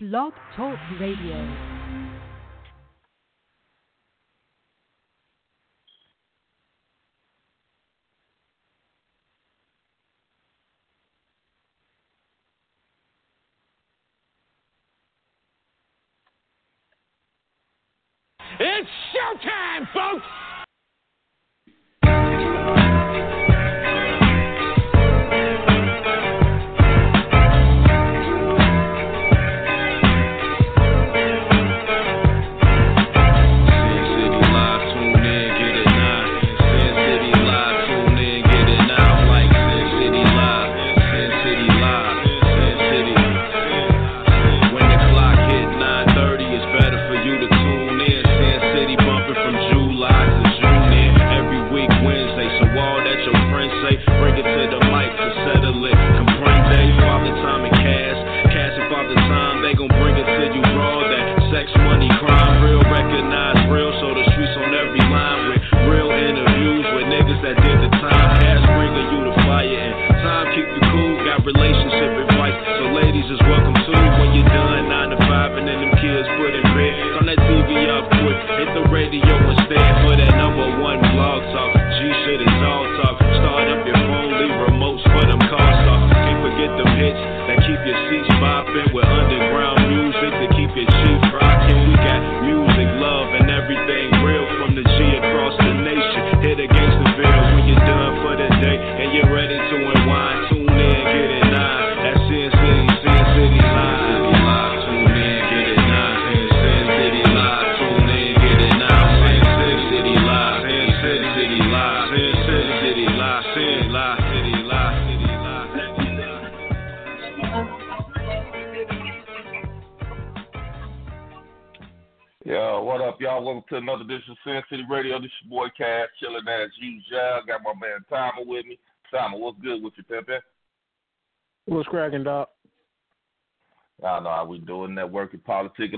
Blog Talk Radio.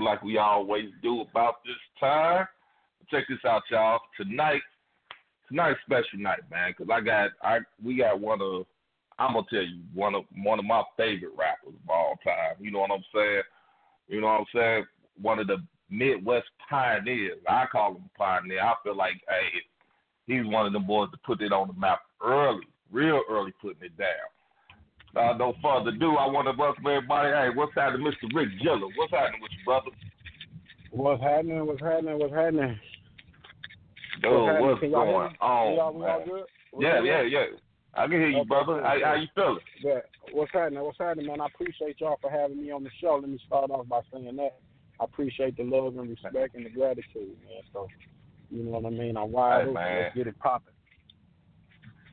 Like we always do about this time. Check this out, y'all. Tonight, tonight's special night, man, because I got I we got one of I'm gonna tell you one of one of my favorite rappers of all time. You know what I'm saying? You know what I'm saying? One of the Midwest pioneers. I call him a pioneer. I feel like hey, he's one of them boys to put it on the map early, real early, putting it down. Uh, no further ado, I want to welcome everybody. Hey, what's happening, Mr. Rick Giller? What's happening with you, brother? What's happening? What's happening? What's happening? Dude, what's hear going me? Can y'all, on, good? Yeah, yeah, yeah. I can hear you, Okay, brother. cool, How, how you feeling? Yeah. What's happening? What's happening, man? I appreciate y'all for having me on the show. Let me start off by saying that. I appreciate the love and respect and the gratitude, man. So, you know what I mean? I'm wide Hey, open. Let's get it popping.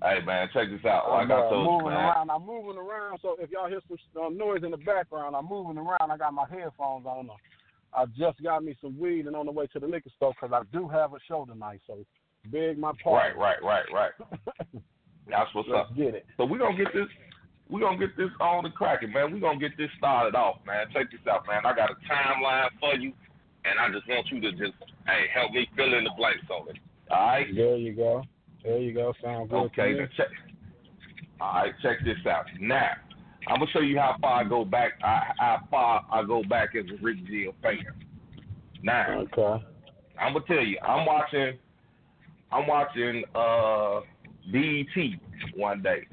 Hey, man, check this out. Like I'm I uh, told you, moving man. around. I'm moving around. So if y'all hear some uh, noise in the background, I'm moving around. I got my headphones on. I just got me some weed and on the way to the liquor store because I do have a show tonight. So big my part. Right, right, right, right. That's what's Let's up. get it. So we're gonna get this we're gonna get this on the cracking, man. We're gonna get this started off, man. Check this out, man. I got a timeline for you and I just want you to just hey help me fill in the blanks on it. All right? There you go. There you go. Sound good. Okay, now check. All right, check this out. Now, I'm gonna show you how far I go back. I, how far I go back as a Rick Gill fan. Now, Okay. I'm gonna tell you, I'm watching, I'm watching uh BET one day,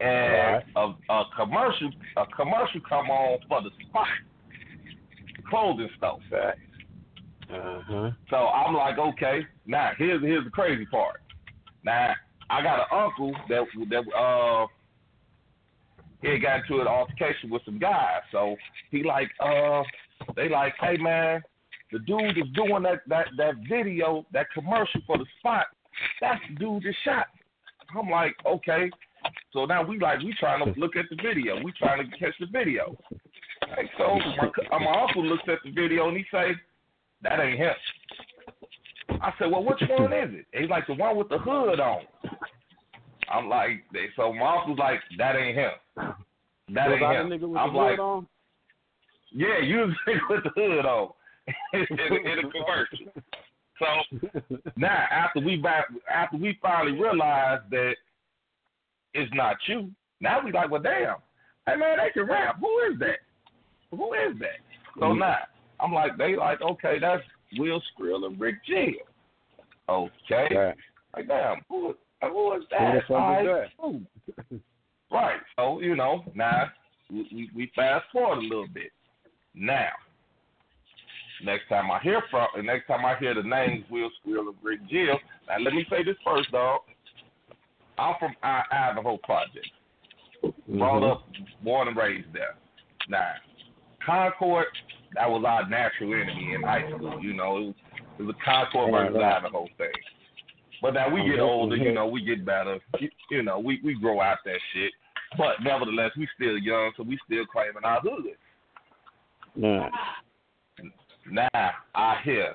and a, a commercial, a commercial come on for the spot clothing store. Uh huh. So I'm like, okay. Now here's here's the crazy part. Now I got an uncle that that uh he got into an altercation with some guys. So he like uh they like, hey man, the dude is doing that that that video, that commercial for the spot. That's the dude that shot. I'm like, okay. So now we like we trying to look at the video. We trying to catch the video. Hey, so my, my uncle looks at the video and he say, that ain't him. I said, well, which one is it? He's like, the one with the hood on. I'm like, they, so my uncle's like, that ain't him. That Was ain't him. nigga with I'm the like, hood on? yeah, you was the nigga with the hood on in, in, a commercial. So now, after we back, after we finally realized that it's not you, now we like, well, damn, hey man, they can rap. Who is that? Who is that? So Mhm. now I'm like, they like, okay, that's Will Skrill and Rick Jill. Okay. Right. Like, damn, who, who is that? the fuck that? Right. So, you know, now we, we, fast forward a little bit. Now, next time I hear from, the next time I hear the names Will Skrill and Rick Jill, now let me say this first, dog. I'm from I- Idaho Project. Brought Mhm. up, born and raised there. Now, Concord, that was our natural enemy in high school. You know, it was, it was a Right, versus right. Idaho thing. But now we get older, you know, we get better. You, you know, we we grow out that shit. But nevertheless, we still young, so we still claiming our hood. Right. Now I hear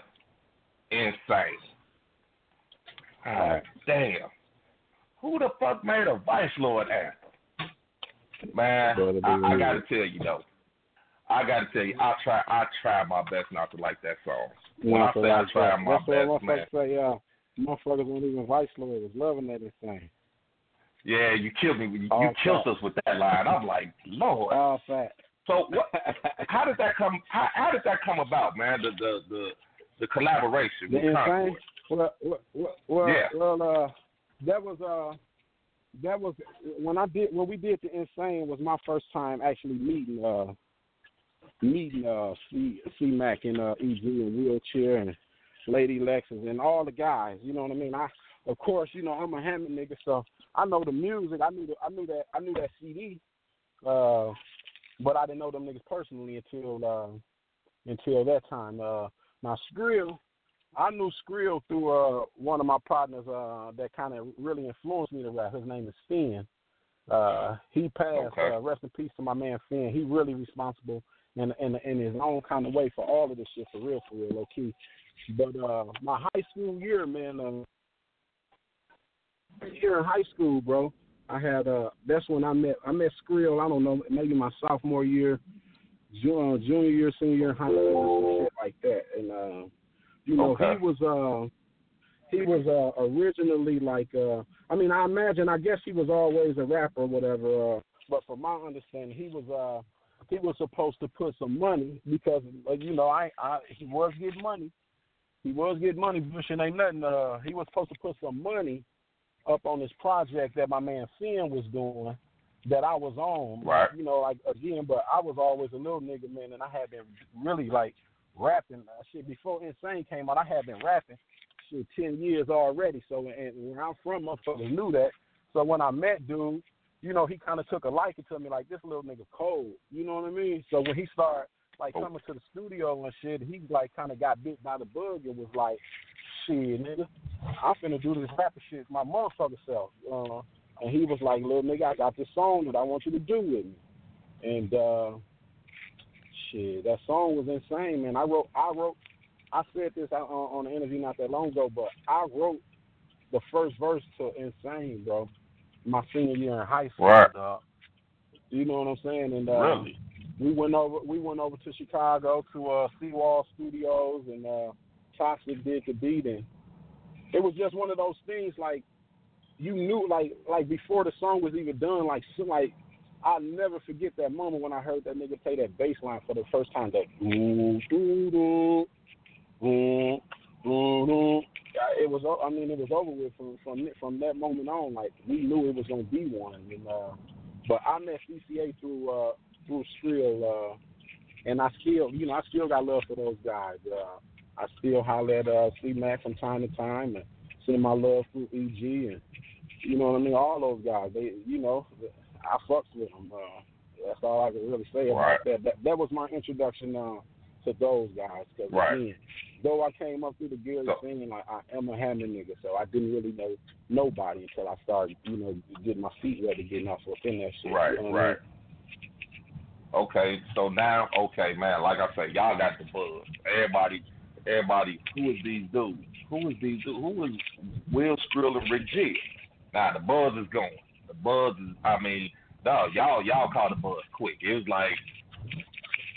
insane. Ah, Right. damn. Who the fuck made a Vice Lord anthem? Man, I, I gotta tell you though. I gotta tell you, I try I try my best not to like that song. When I say I try that. my That's what best, man. motherfuckers say, uh, motherfuckers don't even vice was loving that thing. Yeah, you killed me. You, you All killed fact. us with that line. I'm like, Lord. All fat. So what? How did that come? How, how did that come about, man? The the the, the collaboration The with insane. Well, well, well, Yeah. well, uh, that was uh, that was when I did when we did the insane was my first time actually meeting uh, meeting uh, C C Mac and uh, EG and wheelchair and Lady Lexus and all the guys. You know what I mean? I of course you know I'm a Hammond nigga, so I know the music. I knew the, I knew that I knew that CD, uh, but I didn't know them niggas personally until uh, until that time. Uh, now Skrill, I knew Skrill through uh, one of my partners uh, that kind of really influenced me to rap. His name is Finn. Uh, he passed. Okay. Uh, rest in peace to my man Finn. He really responsible in in in his own kind of way for all of this shit for real, for real, low key. But uh, my high school year, man, uh, year in high school, bro. I had uh, that's when I met I met Skrill. I don't know, maybe my sophomore year, ju- uh, junior year, senior year in high school, shit like that. And uh, you know, Okay. he was uh, he was uh, originally like uh, I mean, I imagine, I guess he was always a rapper or whatever. Uh, but from my understanding, he was uh, he was supposed to put some money because you know I, I he was getting money. He was getting money. Bushing ain't nothing. Uh, he was supposed to put some money up on this project that my man Finn was doing that I was on. Right. You know, like again, but I was always a little nigga man, and I had been really like rapping uh, shit before Insane came out. I had been rapping shit ten years already. So and where I'm from, motherfuckers knew that. So when I met dude, you know, he kind of took a liking to me, like this little nigga cold. You know what I mean? So when he started like Oh. coming to the studio and shit, he like kind of got bit by the bug and was like, shit, nigga, I'm finna do this rapper shit my motherfucker self. Uh, and he was like, little nigga, I got this song that I want you to do with me. And uh, shit, that song was insane, man. I wrote, I wrote, I said this on, on an interview not that long ago, but I wrote the first verse to Insane, bro. My senior year in high school, Right. dog. You know what I'm saying? And uh, Really? we went over we went over to Chicago to uh Seawall Studios and uh Toxic did the beat and it was just one of those things like you knew like like before the song was even done like like I'll never forget that moment when I heard that nigga play that bass line for the first time that Yeah, it was I mean it was over with from from from that moment on like we knew it was gonna be one and uh but I met CCA through uh through Skrill, uh, and I still, you know, I still got love for those guys. Uh, I still holler at uh, C Mac from time to time and send my love through EG and you know what I mean. All those guys, they, you know, I fucks with them. Uh, that's all I can really say about Right. that. that. That was my introduction uh, to those guys. Cause Right. again, though I came up through the Gary So- scene, like I am a Hammond nigga, so I didn't really know nobody until I started, you know, getting my feet ready, getting off up in that shit. Right, you know what I mean? right. Okay, so now, okay, man, like I said, y'all got the buzz. Everybody, everybody, who is these dudes? Who is these dudes? Who is Will Skrill and Rick G? Now the buzz is going. The buzz is, I mean, dog, y'all, y'all caught the buzz quick. It was like,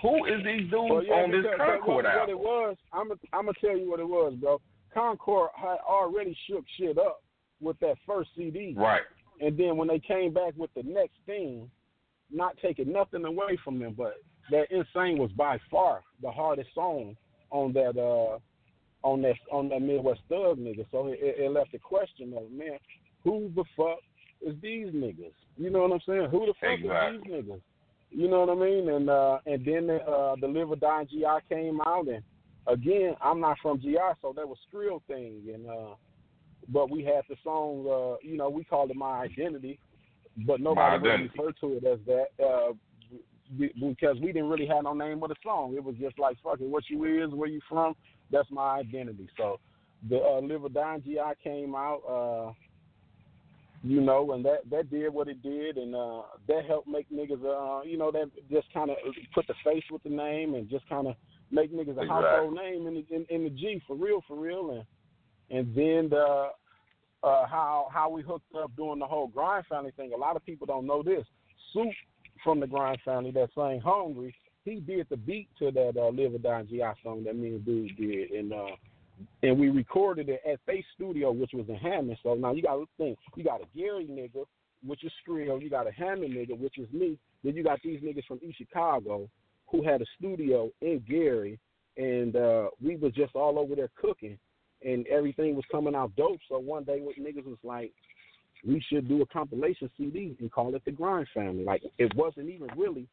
who is these dudes Well, yeah, on this Concord what, what album? it was, I'm gonna tell you what it was, bro. Concord had already shook shit up with that first CD, Right, and then when they came back with the next thing, not taking nothing away from them, but that insane was by far the hardest song on that uh on that on that Midwest Thug nigga. So it, it left the question of man, who the fuck is these niggas? You know what I'm saying? Who the fuck Exactly. is these niggas? You know what I mean? And uh and then uh the Live or Die GI came out and again, I'm not from GI, so that was Skrill thing and uh but we had the song uh you know, we called it My Identity, but nobody really referred to it as that. Uh be- because we didn't really have no name of the song. It was just like fuck it, what you is, where you from, that's my identity. So the uh, Live or Die GI came out, uh, you know, and that that did what it did, and uh, that helped make niggas, uh, you know, that just kind of put the face with the name and just kind of make niggas a Exactly. household name in the in, in the G for real, for real, and and then the uh, how how we hooked up doing the whole grind family thing. A lot of people don't know this. Soup from the grind family that sang Hungry, he did the beat to that uh, Live or Die GI song that me and Dude did, and uh, and we recorded it at Face Studio, which was in Hammond. So now you got to think, you got a Gary nigga, which is Skrill, you got a Hammond nigga, which is me, then you got these niggas from East Chicago who had a studio in Gary, and uh, we was just all over there cooking, and everything was coming out dope. So one day, what niggas was like, we should do a compilation CD and call it the Grind Family. Like it wasn't even really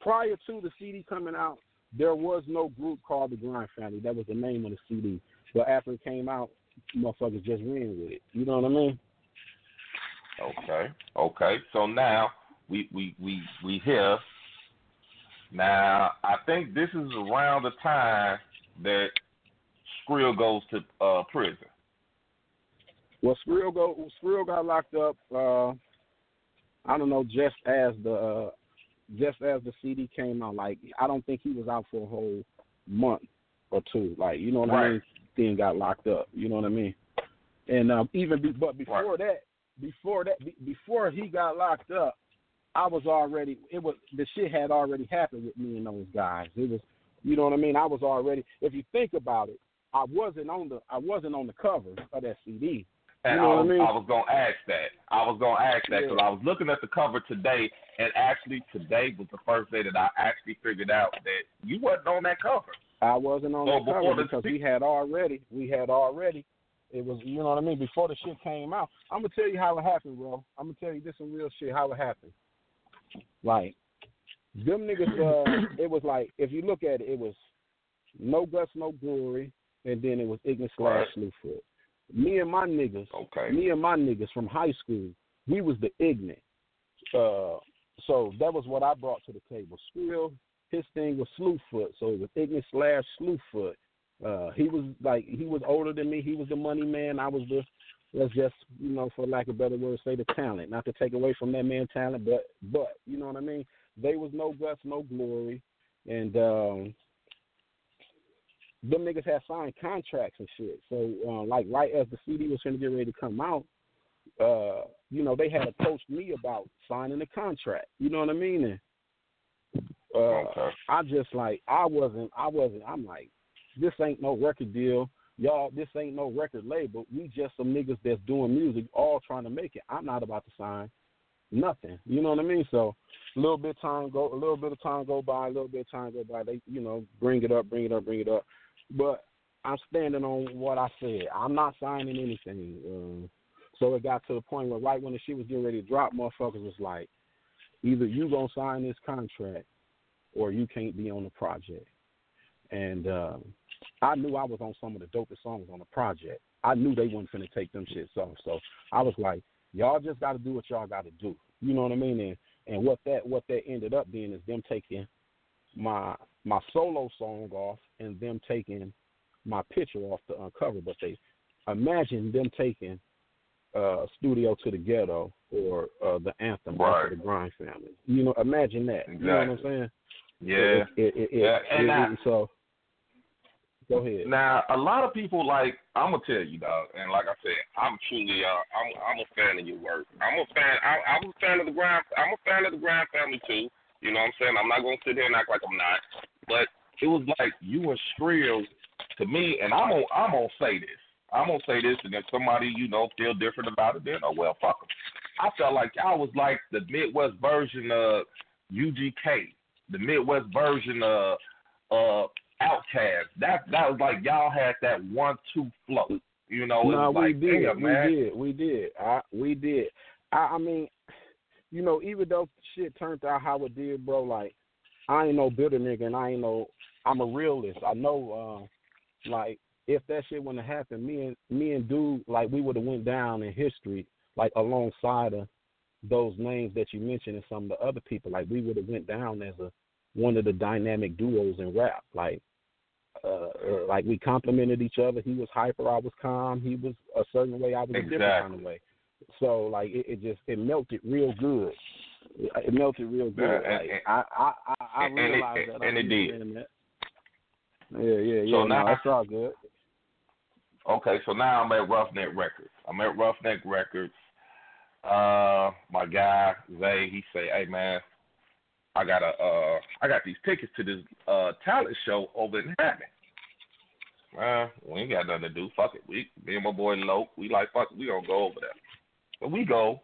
prior to the CD coming out. There was no group called the Grind Family. That was the name of the CD. But after it came out, motherfuckers just ran with it. You know what I mean? Okay. Okay. So now we we we we here. Now I think this is around the time that Skrill goes to uh, prison. Well, Skrill go Skrill got locked up. Uh, I don't know, just as the uh, just as the CD came out. Like I don't think he was out for a whole month or two. Like you know what I mean? Then got locked up. You know what I mean? And um, even be, but before that, before that, be, before he got locked up, I was already. It was the shit had already happened with me and those guys. It was, you know what I mean? I was already. If you think about it, I wasn't on the I wasn't on the cover of that CD. And You know I, what I was, mean? I was gonna ask that. I was gonna ask that because Yeah. I was looking at the cover today, and actually today was the first day that I actually figured out that you wasn't on that cover. I wasn't on Oh, the cover because se- we had already we had already it was you know what I mean before the shit came out. I'm gonna tell you how it happened, bro. I'm gonna tell you this some real shit how it happened. Like them niggas, uh, it was like if you look at it, it was no guts, no glory, and then it was ignorant slash Right. Slewfoot. Me and my niggas, Okay. me and my niggas from high school, we was the ignorant. Uh, so that was what I brought to the table. Skrill, his thing was Slewfoot, so it was Ignis slash Slewfoot. Uh, he was like he was older than me. He was the money man. I was the let's just you know, for lack of better words, say the talent. Not to take away from that man's talent, but but you know what I mean. They was no guts, no glory, and um, them niggas had signed contracts and shit. So uh, like right as the CD was going to get ready to come out, uh, you know, they had approached me about signing a contract. You know what I mean? And, uh, Okay. I just like I wasn't I wasn't I'm like this ain't no record deal. Y'all, this ain't no record label. We just some niggas that's doing music, all trying to make it. I'm not about to sign nothing. You know what I mean? So a little bit of time go, a little bit of time go by, a little bit of time go by. They, you know, bring it up, bring it up, bring it up. But I'm standing on what I said. I'm not signing anything. Um, so it got to the point where right when the shit was getting ready to drop, motherfuckers was like, either you gonna sign this contract or you can't be on the project. And um, I knew I was on some of the dopest songs on the project. I knew they wasn't finna take them shits off. So I was like, y'all just got to do what y'all got to do. You know what I mean? And and what that what that ended up being is them taking my my solo song off and them taking my picture off the uncover. But they imagine them taking uh studio to the ghetto or uh the anthem Right. of the grind family. You know, imagine that. You know what I'm saying? Yeah. It, it, it, Yeah, and I- so go ahead. Now, a lot of people like I'm gonna tell you, dog, and like I said, I'm truly, uh, I'm, I'm a fan of your work. I'm a fan. I, I'm a fan of the Grind. I'm a fan of the Grind family too. You know what I'm saying? I'm not gonna sit here and act like I'm not. But it was like you and Skrill to me, and I'm gonna, I'm gonna say this. I'm gonna say this, and if somebody you know feel different about it, then oh well, fuck 'em. I felt like y'all was like the Midwest version of UGK, the Midwest version of uh Outkast. That that was like y'all had that one two flow. You know, it no, was like, we did, damn, we man. did, we did. I we did. I, I mean, you know, even though shit turned out how it did, bro, like I ain't no bitter nigga, and I ain't no. I'm a realist. I know, uh, like if that shit wouldn't have happened, me and me and dude, like we would have went down in history, like alongside of those names that you mentioned and some of the other people. Like we would have went down as a one of the dynamic duos in rap. Like uh, like we complimented each other. He was hyper, I was calm. He was a certain way, I was a different kind of way. So like it, it just it melted real good. It, melted real good. Yeah, and- like, and- I I I, I and realized that. I and it did. Yeah, yeah, yeah. So no, now- that's all good. Okay, so now I'm at Roughneck Records. I'm at Roughneck Records. Uh, my guy Zay, he say, "Hey man, I got a, uh, I got these tickets to this uh talent show over in Hammond. Uh, we ain't got nothing to do. Fuck it. We, me and my boy Loke, we like fuck. it, We gonna go over there. But we go,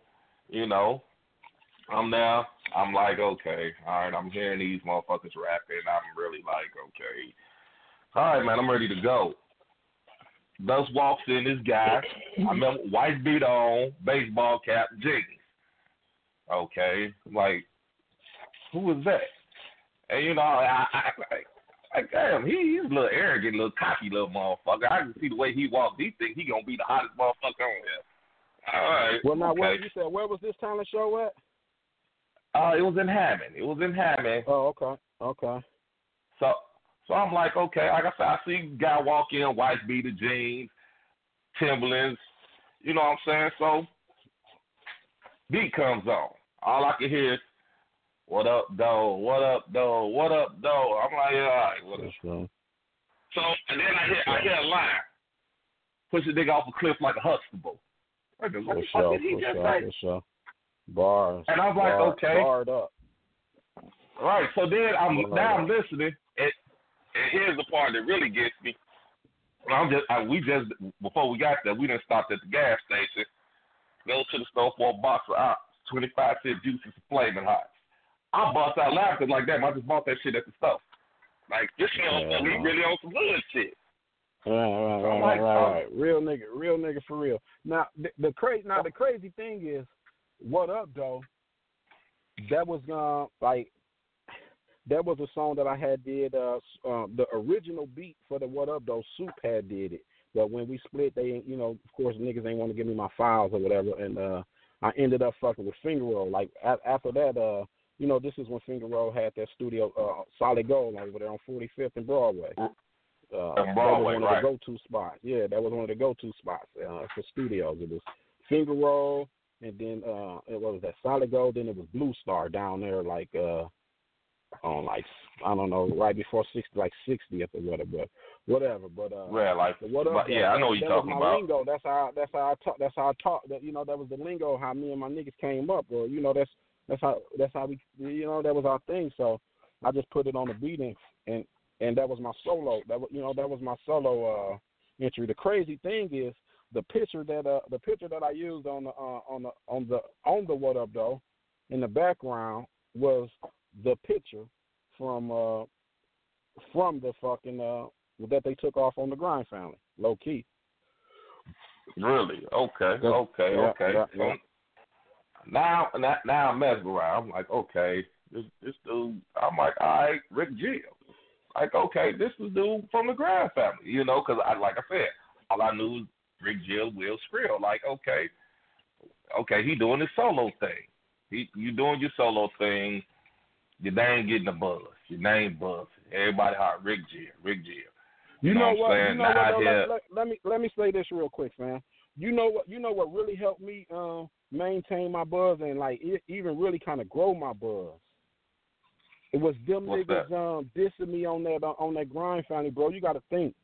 you know. I'm there. I'm like, okay, all right. I'm hearing these motherfuckers rapping. I'm really like, okay, all right, man. I'm ready to go. Thus walks in this guy. I remember white beat on, baseball cap, jeans. Okay, like who was that? And you know, I, I, I like, damn, he, he's a little arrogant, little cocky little motherfucker. I can see the way he walks. He think he gonna be the hottest motherfucker on there. All right. Well, now okay. where you said where was this talent show at? Uh, it was in Hammond. It was in Hammond. Oh, okay, okay. So, so I'm like, okay. Like I said, I see guy walk in, white beater jeans, Timberlands. You know what I'm saying? So, beat comes on. All I can hear is, "What up, though? What up, though? What up, though?" I'm like, all right, what up? That's. So, and then I hear, I hear a line, push a nigga off a cliff like a Huxtable. What the fuck did he just say? sure. Bars. And I was like, bar, okay. Barred up. Right. So then I'm now I'm listening, and, here's the part that really gets me. I'm just I, we just before we got there, we didn't stop at the gas station. Go to the store for a box of ops, twenty five cent juices, and flaming hot. I bust out laughing like that. I just bought that shit at the store. Like this motherfucker, Yeah, man. really on some hood shit. Right, right, right, like, right, oh. right. Real nigga, real nigga for real. Now the, the crazy, now the crazy thing is, what up though? That was uh like, that was a song that I had did. Uh, uh, the original beat for the what up though, Soup had did it. But when we split, they, you know, of course, niggas ain't want to give me my files or whatever, and uh, I ended up fucking with Finger Roll. Like a- after that, uh, you know, this is when Finger Roll had that studio, uh, Solid Gold, over there on 45th and Broadway. Uh, On Broadway, that was one right. of the go-to spots. Yeah, that was one of the go-to spots uh, for studios. It was Finger Roll, and then uh, it was that Solid Gold. Then it was Blue Star down there, like uh, on like I don't know, right before sixty, like 60th or whatever. But whatever. But uh, Yeah, like but what up, but, yeah, I know what you're talking about. Lingo. That's how that's how I talk. That's how I talk. That you know that was the lingo how me and my niggas came up. Or you know that's that's how that's how we you know that was our thing. So I just put it on the beat and and, and that was my solo. That was you know that was my solo uh, entry. The crazy thing is the picture that uh the picture that I used on the uh, on the on the on the what up though in the background was the picture from uh from the fucking uh that they took off on the grind family low key. Really? Okay. Okay. yeah, okay. yeah, yeah. now, now, now I'm mesmerized. I'm like, okay, this this dude. I'm like, all right, Rick Gill. Like, okay, this is dude from the Grind family, you know, because I, like I said, all I knew was Rick Gill, Will Skrill. Like, okay, okay, he doing his solo thing. He, you doing your solo thing. Your name getting the buzz. Your name buzz. Everybody hot Rick Gill, Rick Gill. You know know what I'm what? You saying? know what? Now? Let, let, let me let me say this real quick, man. You know what? You know what really helped me um, maintain my buzz and like e even really kind of grow my buzz. It was them What's niggas that? um, dissing me on that on that grind family, bro. You got to think.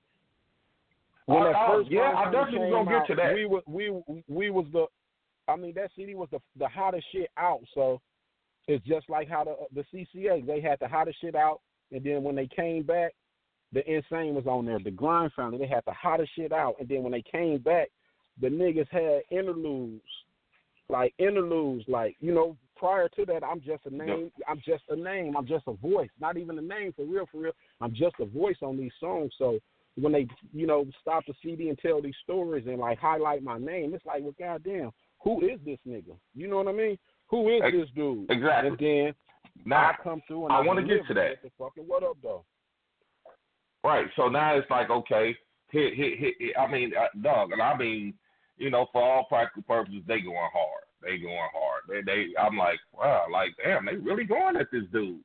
When Oh, that oh, first yeah, Grind I definitely gonna get to that. We was we we was the, I mean that CD was the the hottest shit out. So it's just like how the uh, the CCA they had the hottest shit out, and then when they came back, the insane was on there. The grind family they had the hottest shit out, and then when they came back, the niggas had interludes, like interludes, like you know prior to that, I'm just a name. I'm just a name. I'm just a voice. Not even a name for real, for real. I'm just a voice on these songs. So when they, you know, stop the CD and tell these stories and like highlight my name, it's like, well, goddamn, who is this nigga? You know what I mean? Who is Ex- this dude? exactly. And then Now, I come through and I I wanna get to that. What the fucking what up though? right. So now it's like, okay, hit, hit, hit. hit I mean, uh, dog, and I mean, you know, for all practical purposes, they going hard. They going hard. They, they. I'm like, wow, like, damn, they really going at this dude.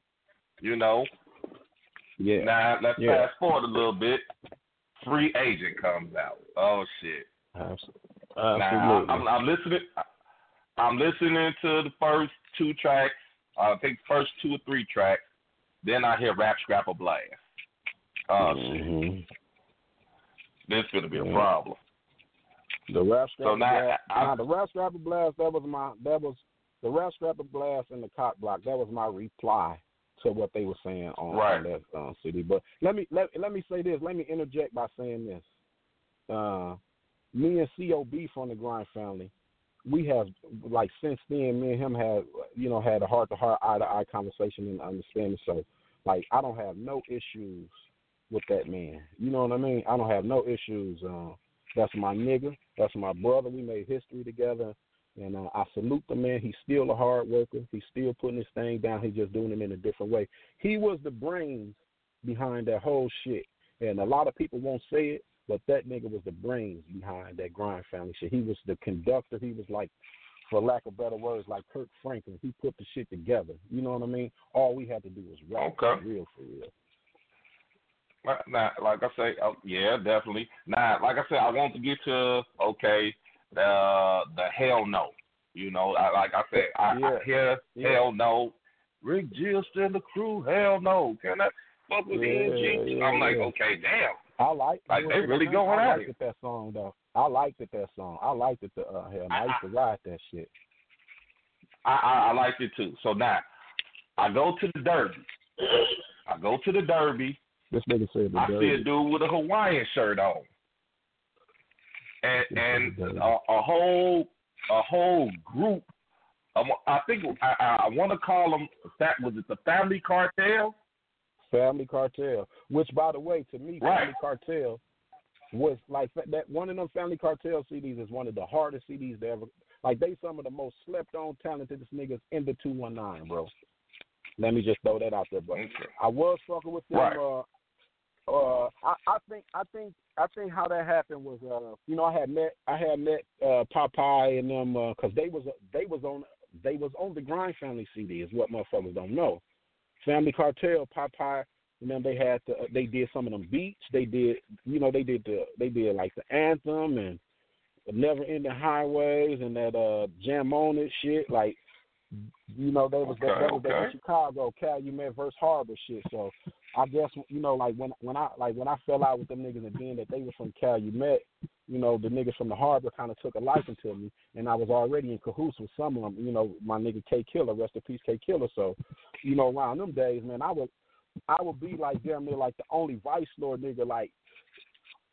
You know. Yeah. Now let's Yeah. fast forward a little bit. Free agent comes out. Oh shit. Absolutely. Now I'm, I'm listening. I'm listening to the first two tracks. I think first two or three tracks. Then I hear Rap Scrapper Blast. Oh Mhm. this gonna be a Yeah. problem. The rap scrapper So now, blast. I- now the rap scrapper blast. That was my. That was the rap scrapper blast and the cop block. That was my reply to what they were saying on, Right. on that uh, CD. But let me let let me say this. Let me interject by saying this. Uh, me and Cob from the Grind family, we have like since then. Me and him have you know had a heart to heart, eye to eye conversation and understanding. So like I don't have no issues with that man. You know what I mean? I don't have no issues. Uh, that's my nigga. That's my brother. We made history together. And uh, I salute the man. He's still a hard worker. He's still putting his thing down. He's just doing it in a different way. He was the brains behind that whole shit. And a lot of people won't say it, but that nigga was the brains behind that grind family shit. He was the conductor. He was like, for lack of better words, like Kirk Franklin. He put the shit together. You know what I mean? All we had to do was rap. Okay. For real, for real. Now, like I say, oh, yeah, definitely. Now, like I said, I want to get to okay, the the hell no. You know, I, like I said, I, Yeah. I hear Yeah. hell no. Rick Jill still the crew. Hell no. Can I fuck with Yeah, NG? yeah, I'm like, okay, damn. I like Like, they really I going at liked it. That song though. I liked it that song. I liked it. The uh, hell, I used to ride that shit. I, I I liked it too. So now, I go to the Derby. I go to the Derby. This nigga said the I see a dude with a Hawaiian shirt on, and and a, a whole a whole group. I think I, I, I want to call them. That was it the Family Cartel? Family Cartel, which by the way, to me. Family Cartel was like that. One of them Family Cartel CDs is one of the hardest CDs to ever. Like they some of the most slept on, talented niggas in the two one nine, bro. Let me just throw that out there, but Okay. I was fucking with them. Right. Uh, uh, I, I think, I think, I think how that happened was, uh, you know, I had met, I had met uh, Popeye and them because they was, they was on, they was on the Grind Family CD, is what motherfuckers don't know. Family Cartel, Popeye, and then they had, to, they did some of them beats. They did, you know, they did the, they did like the anthem and the Never Ending Highways and that uh Jam on It shit. Like, you know, they was that, Okay, that was that okay. Chicago Calumet versus Harbor shit. So I guess you know, like when when I like when I fell out with them niggas and being that they were from Calumet, you know, the niggas from the Harbor kind of took a liking to me, and I was already in cahoots with some of them. You know, my nigga K Killer, rest in peace, K Killer. So, you know, around them days, man, I would I would be like damn near like the only vice lord nigga like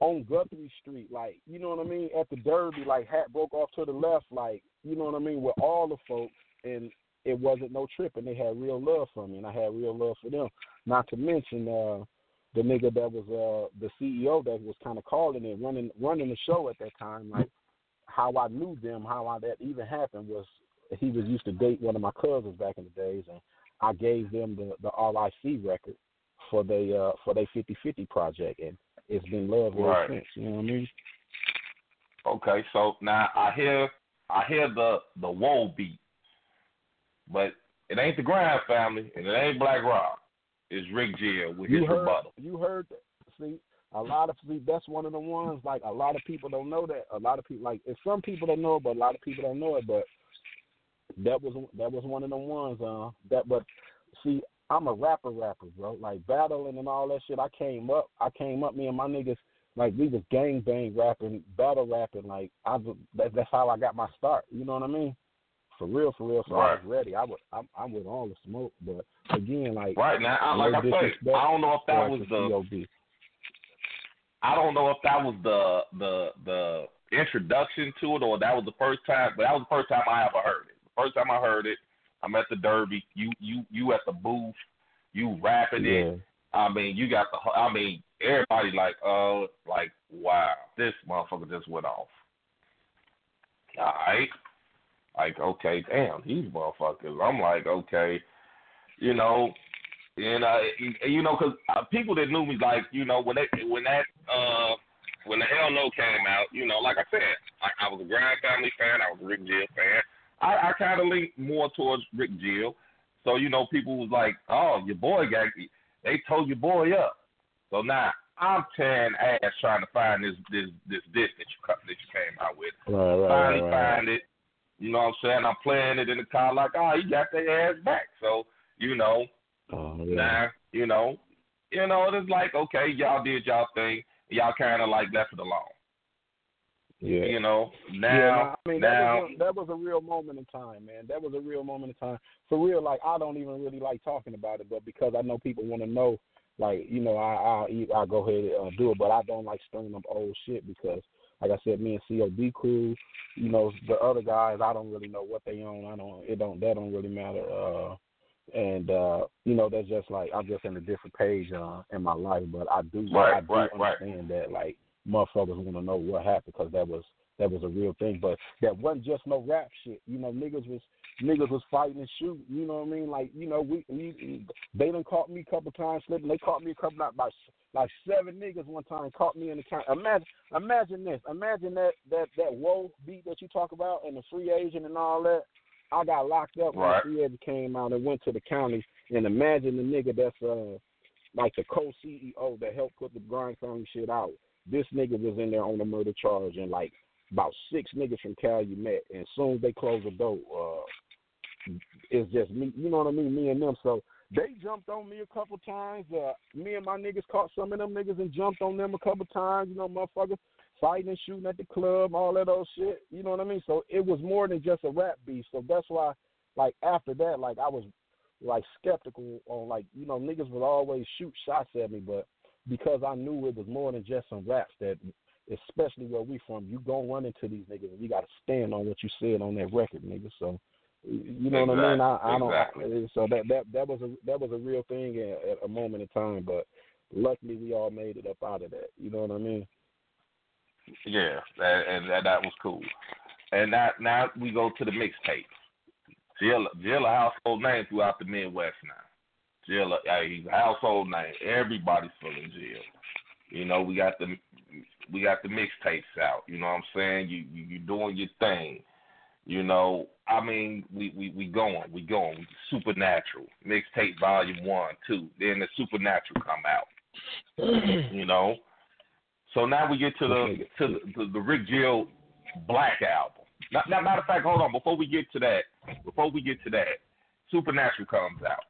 on Guthrie Street, like you know what I mean, at the Derby, like hat broke off to the left, like you know what I mean, with all the folks, and it wasn't no trip, and they had real love for me, and I had real love for them. Not to mention uh the nigga that was uh the CEO that was kind of calling it, running running the show at that time, like how I knew them, how I that even happened was he was used to date one of my cousins back in the days, and I gave them the the RIC record for they uh for their 50-50 project, and it's been love ever Right. since. You know what I mean? Okay, so now I hear I hear the the woe beat, but it ain't the Grind family and it ain't Black Rock. It's Rick Jill with his You heard, rebuttal. you heard. that. See, a lot of see that's one of the ones. Like a lot of people don't know that. A lot of people like it's some people don't know it, but a lot of people don't know it. But that was that was one of the ones. Uh, that but see, I'm a rapper, rapper, bro. Like battling and all that shit. I came up. I came up. Me and my niggas. Like we was gang bang rapping, battle rapping. Like I, that, that's how I got my start. You know what I mean? For real, for real. So I was ready. I was, I'm, I'm with all the smoke. But again, like Right now, I, no like I say, I don't know if that was the COB. I don't know if that was the the the introduction to it or that was the first time, but that was the first time I ever heard it. The first time I heard it I'm at the Derby. You you you at the booth. You rapping Yeah. it. I mean, you got the. I mean, everybody like, uh, like, wow, this motherfucker just went off. All right. Like, okay, damn, these motherfuckers. I'm like, okay, you know, and uh, you- you know, cause uh, people that knew me, like, you know, when they when that uh when the Hell No came out, you know, like I said, I, I was a Grind Family fan, I was a Rick Jill fan. I, I kind of leaned more towards Rick Jill, so you know, people was like, oh, your boy got, they told your boy up. So now I'm tearing ass trying to find this this this disc that you cut- that you came out with. Right, right, Finally right, right. find it. You know what I'm saying? I'm playing it in the car like, oh, you got their ass back. So you know, Oh, yeah. now you know, you know, it's like okay, y'all did y'all thing. Y'all kind of like left it alone. yeah. You know, now, yeah, now I mean now that was, a, that was a real moment in time, man. That was a real moment in time. For real, like I don't even really like talking about it, but because I know people want to know, like you know, I I I go ahead and uh, do it, but I don't like stirring up old shit because, like I said, me and COD crew, you know, the other guys, I don't really know what they own. I don't. It don't. That don't really matter. Uh, and uh, you know, that's just like I'm just in a different page uh, in my life, but I do Right, I do right, right. understand that like motherfuckers want to know what happened because that was that was a real thing. But that wasn't just no rap shit. You know, niggas was niggas was fighting and shooting. You know what I mean? Like you know, we, we they done caught me a couple times slipping. They caught me a couple not like like seven niggas one time caught me in the county. Imagine imagine this. Imagine that that that whoa beat that you talk about and the free agent and all that. I got locked up when Right. the free came out and went to the county. And imagine the nigga that's uh like the co CEO that helped put the grind family shit out. This nigga was in there on a murder charge and like about six niggas from Calumet. And soon as they closed the door, uh, it's just me. You know what I mean? Me and them. So they jumped on me a couple times. Uh, me and my niggas caught some of them niggas and jumped on them a couple times. You know, motherfuckers fighting and shooting at the club, all that old shit. You know what I mean? So it was more than just a rap beef. So that's why, like after that, like I was like skeptical on like you know niggas would always shoot shots at me, but because I knew it was more than just some raps that. Especially where we from, you gonna run into these niggas, and you got to stand on what you said on that record, nigga. So, you know what I mean? I, I don't. Exactly. So that that that was a that was a real thing at, at a moment in time, but luckily we all made it up out of that. You know what I mean? Yeah, that, and that, that was cool. And now, now we go to the mixtape. Jill, Jill, a household name throughout the Midwest now. Jill, uh, he's a household name. Everybody's feeling Jill. You know, we got the we got the mixtapes out. You know what I'm saying? You you you doing your thing. You know, I mean, we we we going, we going. Supernatural mixtape volume one, two. Then the Supernatural come out. you know. So now we get to the to the, the, the Rick Jill Black album. Now, now, matter of fact, hold on. Before we get to that, before we get to that, Supernatural comes out.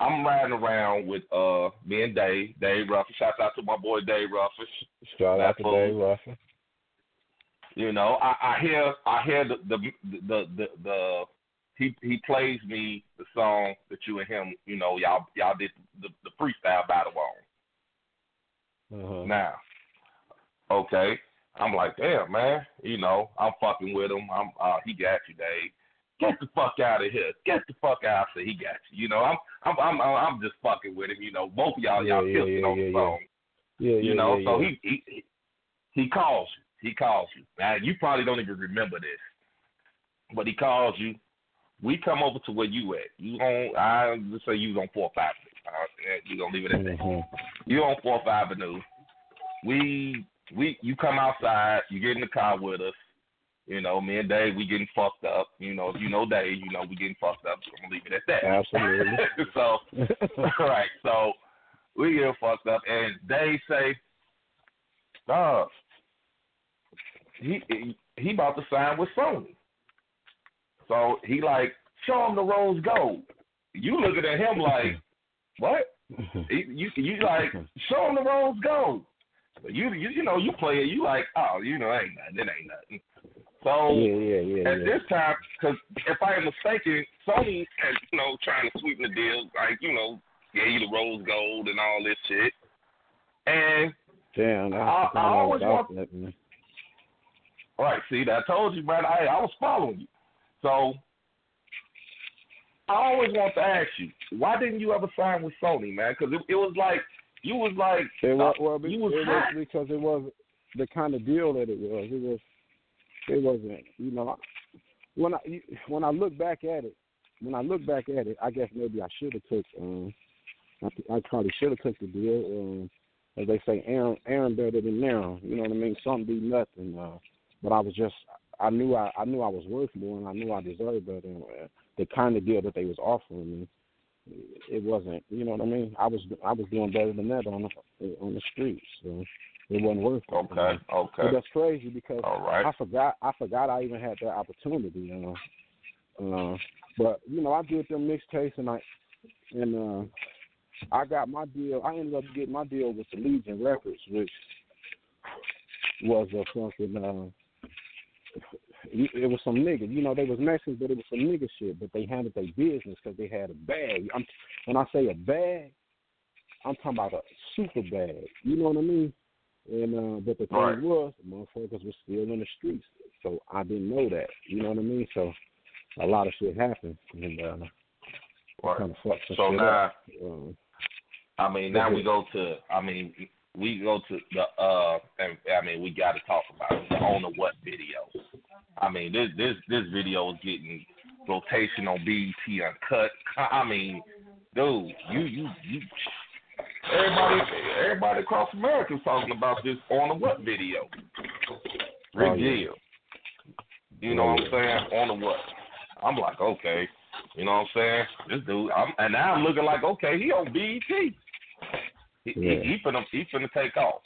I'm riding around with uh me and Dave, Dave Ruffin. Shouts out to my boy Dave Ruffin. Shout out to Dave. Ruffin. You know, I, I hear I hear the the the the, the he he plays me the song that you and him, you know, y'all y'all did the, the freestyle battle on. Uh-huh. Now, okay, I'm like, damn, man. You know, I'm fucking with him. I'm, uh, he got you, Dave. Get the fuck out of here. Get the fuck out. So he got you. You know, I'm, I'm, I'm, I'm just fucking with him. You know, both of y'all, Yeah, y'all yeah, it yeah, on yeah, the yeah. song. Yeah, yeah, You know, so he, he, he calls you. He calls you. Now you probably don't even remember this, but he calls you. We come over to where you at. You on? I just say you was on four five. You gonna leave it at that. Mhm. You on Fourth Avenue. We we you come outside, you get in the car with us. You know, me and Dave, we getting fucked up. You know, if you know Dave, you know we getting fucked up. So I'm gonna leave it at that. Absolutely. so right, so we get fucked up, and Dave say, "Dog, he he- he about to sign with Sony." So he like, show him the rose gold. You looking at him like, what? He- you you like show him the rose gold. But you you you know you play it. You like oh you know ain't nothing. It ain't nothing. So yeah, yeah, yeah, at yeah. this time, because if I am mistaken, Sony is you know trying to sweeten the deal, like you know gave you the rose gold and all this shit. And Damn, I, I- I always want- that, man. all right, see, I told you, man. I I was following you. So I always want to ask you, why didn't you ever sign with Sony, man? Because it, it was like you was like It was, uh, well, you was it was because it was the kind of deal that it was. It was, it wasn't. You know, when I when I look back at it, when I look back at it, I guess maybe I should have took. Um, I, I probably should have took the deal. Um, as they say, Aaron, Aaron better than Aaron. You know what I mean? Something be nothing. Uh, but I was just, I knew I, I knew I was worth more, and I knew I deserved better. And, the kind of deal that they was offering me, it wasn't. You know what I mean? I was, I was doing better than that on the on the streets. So it wasn't worth it. Okay, But okay, that's crazy because right. I forgot I forgot I even had that opportunity, you know. Uh, but you know, I did them mixtapes and I and uh I got my deal. I ended up getting my deal with the Legion Records, which was a fucking uh it was some nigga. You know, they was Mexicans, but it was some nigga shit. But they handled their business because they had a bag. I'm, when I say a bag, I'm talking about a super bag. You know what I mean? And uh, but the thing Right. was, motherfuckers was still in the streets, so I didn't know that. You know what I mean? So a lot of shit happened, and uh, Right. kind of fucked some So shit now, up. Um, I mean, now we go to. I mean, we go to the. uh and I mean, we got to talk about it, the on the what video. I mean, this this this video is getting rotation on BET uncut. I mean, dude, you you you. Everybody, everybody across America is talking about this on the what video. Oh, Rick Oh, yeah. You know oh, what I'm saying? On the what? I'm like, okay. You know what I'm saying? This dude, I'm, and now I'm looking like, okay, he on BET. He, Yeah. he, he finna, he finna take off.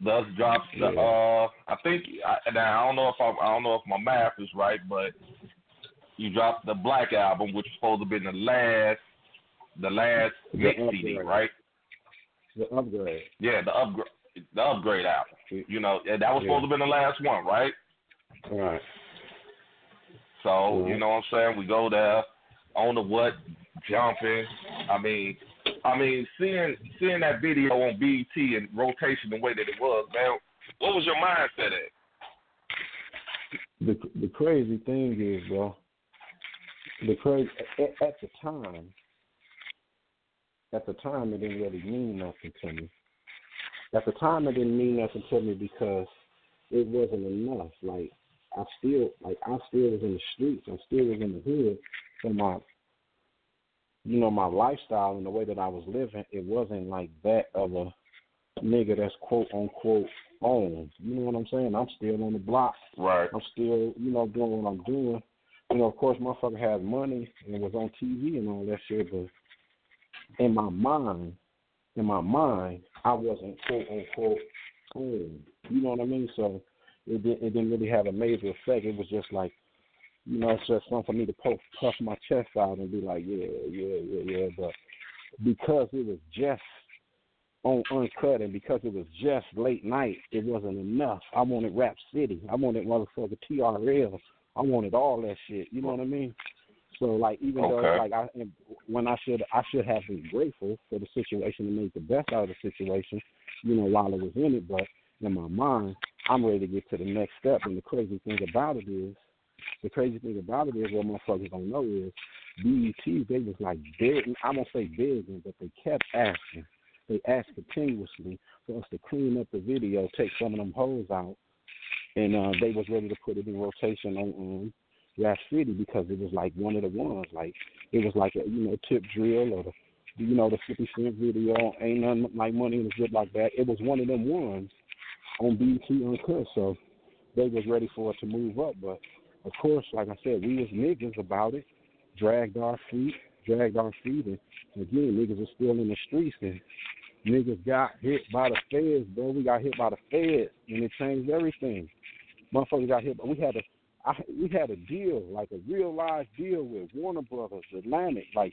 Thus drops the, Yeah. uh, I think, I, now I don't know if I, I don't know if my math is right, but you dropped the Black album, which was supposed to be the last, the last The mix CD, right? the upgrade. Yeah, the upgrade, the upgrade album. You know, that was Yeah. supposed to be the last one, right? Right. So, Mhm. you know what I'm saying? We go there on the what, jumping. I mean I mean, seeing seeing that video on BET and rotation the way that it was, man, what was your mindset at? The the crazy thing is, bro. The crazy at, at the time. At the time, it didn't really mean nothing to me. At the time, it didn't mean nothing to me because it wasn't enough. Like I still, like I still was in the streets. I still was in the hood. So my, you know, my lifestyle and the way that I was living, it wasn't like that of a nigga that's quote unquote on. You know what I'm saying? I'm still on the block. Right. I'm still, you know, doing what I'm doing. You know, of course, motherfucker had money and was on TV and all that shit, but in my mind, in my mind, I wasn't quote unquote home. You know what I mean? So it didn't, it didn't really have a major effect. It was just like, you know, it's just something for me to puff, puff my chest out and be like, yeah, yeah, yeah, yeah. But because it was just on uncut and because it was just late night, it wasn't enough. I wanted Rap City. I wanted motherfucker TRL. I wanted all that shit. You know what I mean? So like even though like I when I should I should have been grateful for the situation and make the best out of the situation, you know, while I was in it, but in my mind, I'm ready to get to the next step. And the crazy thing about it is the crazy thing about it is what motherfuckers don't know is BET, they was like big I won't say begging, but they kept asking. They asked continuously for us to clean up the video, take some of them holes out, and uh, they was ready to put it in rotation on um, Rap City because it was like one of the ones. Like it was like a you know tip drill or the you know the Fifty Cent video. Ain't nothing like money in the zip like that. It was one of them ones on BET Uncut. So they was ready for it to move up, but of course, like I said, we was niggas about it. Dragged our feet, dragged our feet, and again, niggas are still in the streets and niggas got hit by the feds, bro. We got hit by the feds, and it changed everything. Motherfuckers got hit, but we had a, I, we had a deal, like a real live deal with Warner Brothers, Atlantic, like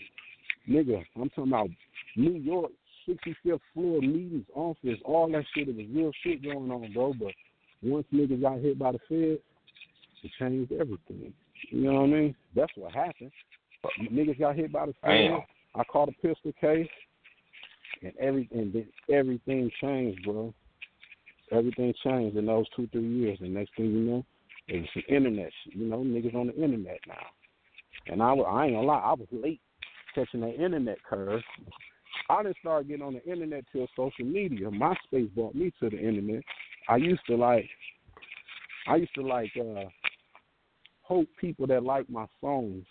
nigga. I'm talking about New York, 65th floor meetings, office, all that shit. It was real shit going on, bro. But once niggas got hit by the feds, it changed everything. You know what I mean? That's what happened. Niggas got hit by the feds. I caught a pistol case, and every and then everything changed, bro. Everything changed in those two three years. The next thing you know, it was some internet. You know, niggas on the internet now. And I, I ain't gonna lie, I was late catching the internet curve. I didn't start getting on the internet till social media. MySpace brought me to the internet. I used to like, I used to like uh hope people that like my songs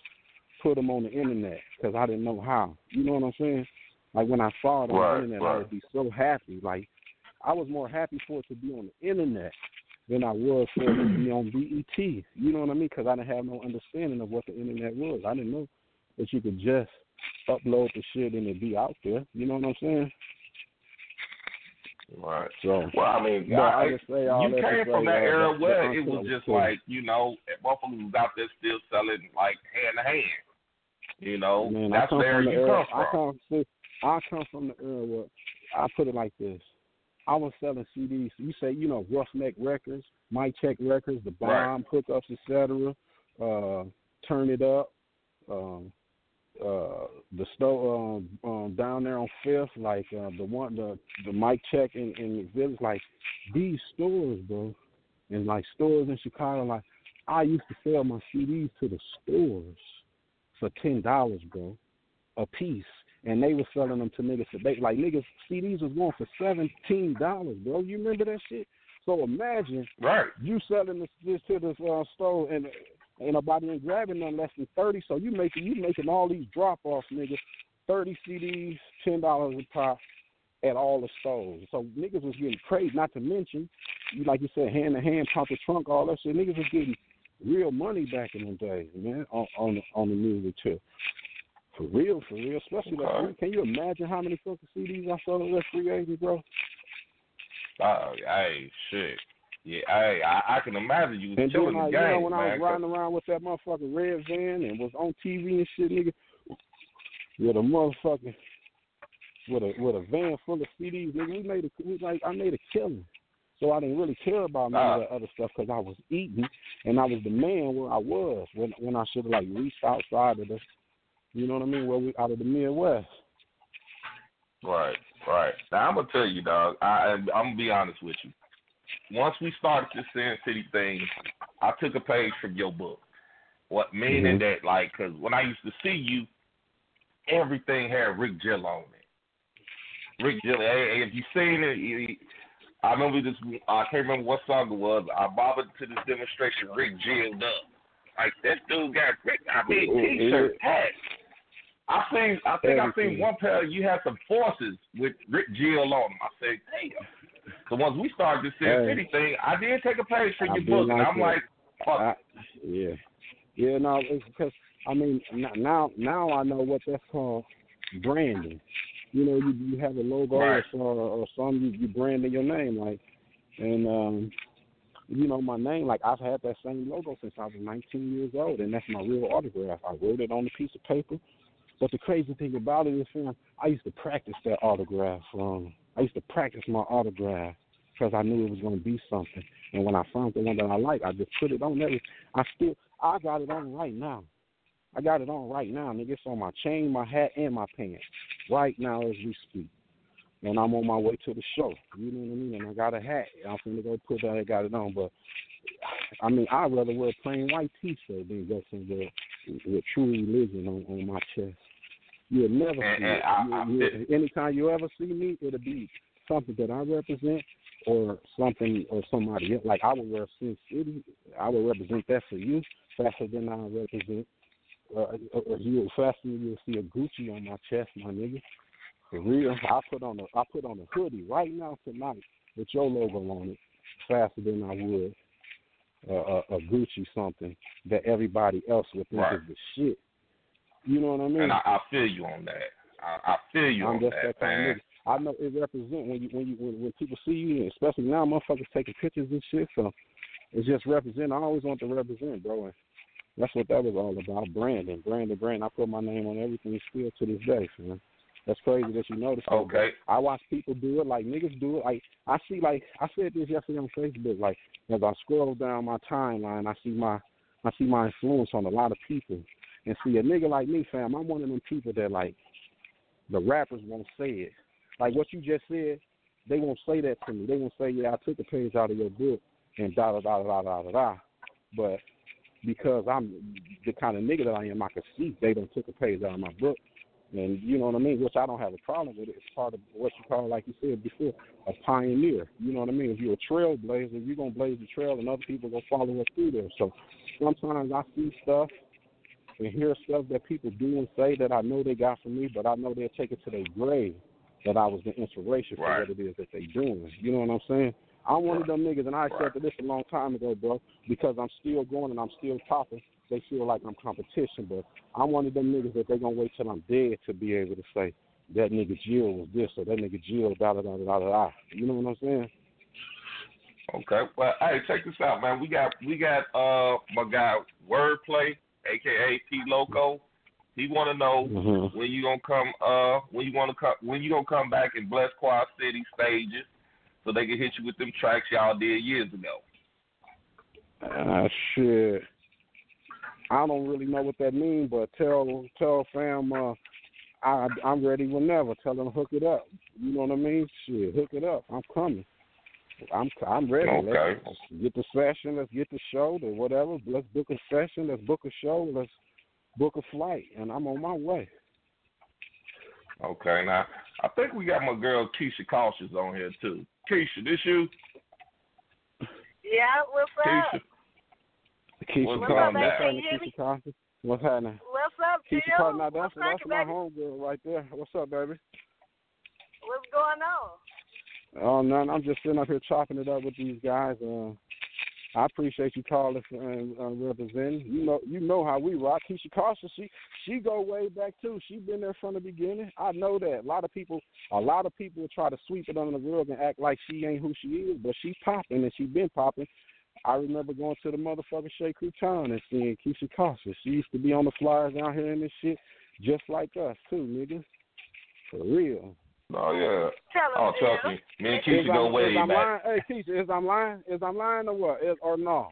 put them on the internet because I didn't know how. You know what I'm saying? Like when I saw it on Right, the internet, I would be so happy. Like I was more happy for it to be on the internet than I was for it to be on BET. You know what I mean? Because I didn't have no understanding of what the internet was. I didn't know that you could just upload the shit and it be out there. You know what I'm saying? Right. So Well, I mean, But I I, just say all you that came from that era the- where it was just like, you know, motherfuckers was out there still selling like hand to hand. You know, Man, that's where you era. come I from. come, see, I come from the era where I put it like this. I was selling CDs. You say, you know, Roughneck Records, Mike Check Records, The Right. Bomb, Hookups, etc. Uh, Turn It Up, um, uh, the store um, um, down there on Fifth, like uh, the one, the the Mike Check in, in the village, like these stores, bro, and like stores in Chicago. Like I used to sell my CDs to the stores for ten dollars, bro, a piece, and they were selling them to niggas They, Like niggas, CDs was going for seventeen dollars, bro. You remember that shit? So imagine Right. you selling this, this to this uh, store and ain't nobody ain't grabbing none less than thirty. So you making you making all these drop offs, niggas. Thirty CDs, ten dollars a pop at all the stores. So niggas was getting crazy. Not to mention, you like you said, hand to hand, pop the trunk, all that shit. Niggas was getting real money back in them days, man, on on the, on the music too. For real, for real. Especially Okay. free. Can you imagine how many fucking CDs I sold that free agent, bro? Oh, hey, shit. Yeah, I, I can imagine you was And killing then, the you know, game, when I man. was riding around with that motherfucking red van and was on TV and shit, nigga, with a motherfucking with a with a van full of CDs, nigga, we made a we like I made a killing. So I didn't really care about none of Ah. that other stuff because I was eating and I was the man where I was when when I should have like reached outside of the, you know what I mean, where we out of the Midwest. Right, right. Now I'm gonna tell you, dog. I I'm gonna be honest with you. Once we started this Sin City thing, I took a page from your book. What meaning Mhm. that, like, because when I used to see you, everything had Rick Jill on it. Rick Jill. Hey, if you seen it, he- I remember this. I can't remember what song it was. I bothered to this demonstration. Rick Jilled up. Like this dude got Rick. I mean, Oh, t-shirt, hat. I seen. I think I seen one pair. You had some forces with Rick Jill on them. I said, damn. So once we started this Sin Hey. City thing, I did take a page from I your book, and I'm that. like, fuck. I, yeah, yeah. No, it's because I mean now now I know what that's called branding. You know, you you have a logo Right. or, or something you, you branding your name like, and um, you know my name like I've had that same logo since I was 19 years old, and that's my real autograph. I wrote it on a piece of paper. But the crazy thing about it is, fam, I used to practice that autograph. Um, I used to practice my autograph because I knew it was going to be something. And when I found the one that I like, I just put it on there. I still, I got it on right now. I got it on right now, nigga. It's on my chain, my hat, and my pants right now as we speak. And I'm on my way to the show. You know what I mean? And I got a hat. I'm finna go put that. I got it on, but I mean, I'd rather wear a plain white T-shirt than go somewhere with true religion on, on my chest. You'll never And- see and it. I- You- I- you- anytime you ever see me, it'll be something that I represent or something or somebody else. Like I would wear Sin City, I would represent that for you faster than I represent. Uh, uh, you faster than you'll see a Gucci on my chest, my nigga. For real, I put on a I put on a hoodie right now tonight with your logo on it faster than I would uh, a, a Gucci something that everybody else would think Right. is the shit. You know what I mean? And I, I feel you on that. I, I feel you I'm on just that, that kind man. I know it represent when you when you when, when people see you, especially now, motherfuckers taking pictures and shit. So it's just represent. I always want to represent, bro. And that's what that was all about. Branding, branding, brand. I put my name on everything still to this day, man. That's crazy that you noticed. Okay. I watch people do it, like niggas do it. Like I see, like I said this yesterday on Facebook. Like as I scroll down my timeline, I see my I see my influence on a lot of people. And see a nigga like me, fam, I'm one of them people that like the rappers won't say it. Like what you just said, they won't say that to me. They won't say, Yeah, I took a page out of your book and da da da da da da da. But because I'm the kind of nigga that I am. I can see they don't took a page out of my book, and you know what I mean. Which I don't have a problem with. It. It's part of what you call, like you said before, a pioneer. You know what I mean. If you're a trailblazer, you're gonna blaze the trail, and other people gonna follow us through there. So sometimes I see stuff and hear stuff that people do and say that I know they got from me, but I know they'll take it to their grave that I was the inspiration for Right. what it is that they doing. You know what I'm saying? I'm one of them niggas, and I accepted this a long time ago, bro, because I'm still going and I'm still popping. They feel like I'm competition, but I'm one of them niggas that they gonna wait till I'm dead to be able to say that nigga Jill was this or that nigga Jill da da da da da da. You know what I'm saying? Okay. Well, hey, check this out, man. We got we got uh my guy Wordplay, aka P Loco. He want to know Mm-hmm. when you gonna come uh when you want to come when you gonna come back and bless Quad City stages so they can hit you with them tracks y'all did years ago. Ah, shit. I don't really know what that means, but tell tell fam, uh, I I'm ready whenever. Tell them hook it up. You know what I mean? Shit, hook it up. I'm coming. I'm I'm ready. Okay. Let's get the session. Let's get the show. Or whatever. Let's book a session. Let's book a show. Let's book a flight, and I'm on my way. Okay. Now I think we got my girl Keisha Cautious on here too. Keisha, this you? Yeah, what's up? Keisha. Keisha What's Carter, up, what's Can happening, you hear me? Keisha Carter? What's happening? What's up, Jill? Keisha Carter, now that's that's my baby? homegirl right there. What's up, baby? What's going on? Oh, none. I'm just sitting up here chopping it up with these guys. Uh, I appreciate you calling and uh, representing. You know, you know how we rock. Keisha Carson, she she go way back too. She been there from the beginning. I know that. A lot of people, a lot of people try to sweep it under the rug and act like she ain't who she is, but she popping and she been popping. I remember going to the motherfucking Shea Crouton and seeing Keisha Carson. She used to be on the flyers down here and this shit, just like us too, nigga. For real. Oh yeah. Tell Oh, him, trust me. Me and Is Keisha go I'm, way is I'm back. lying? Hey, Keisha, is I'm lying? Is I'm lying or what? Is, or no?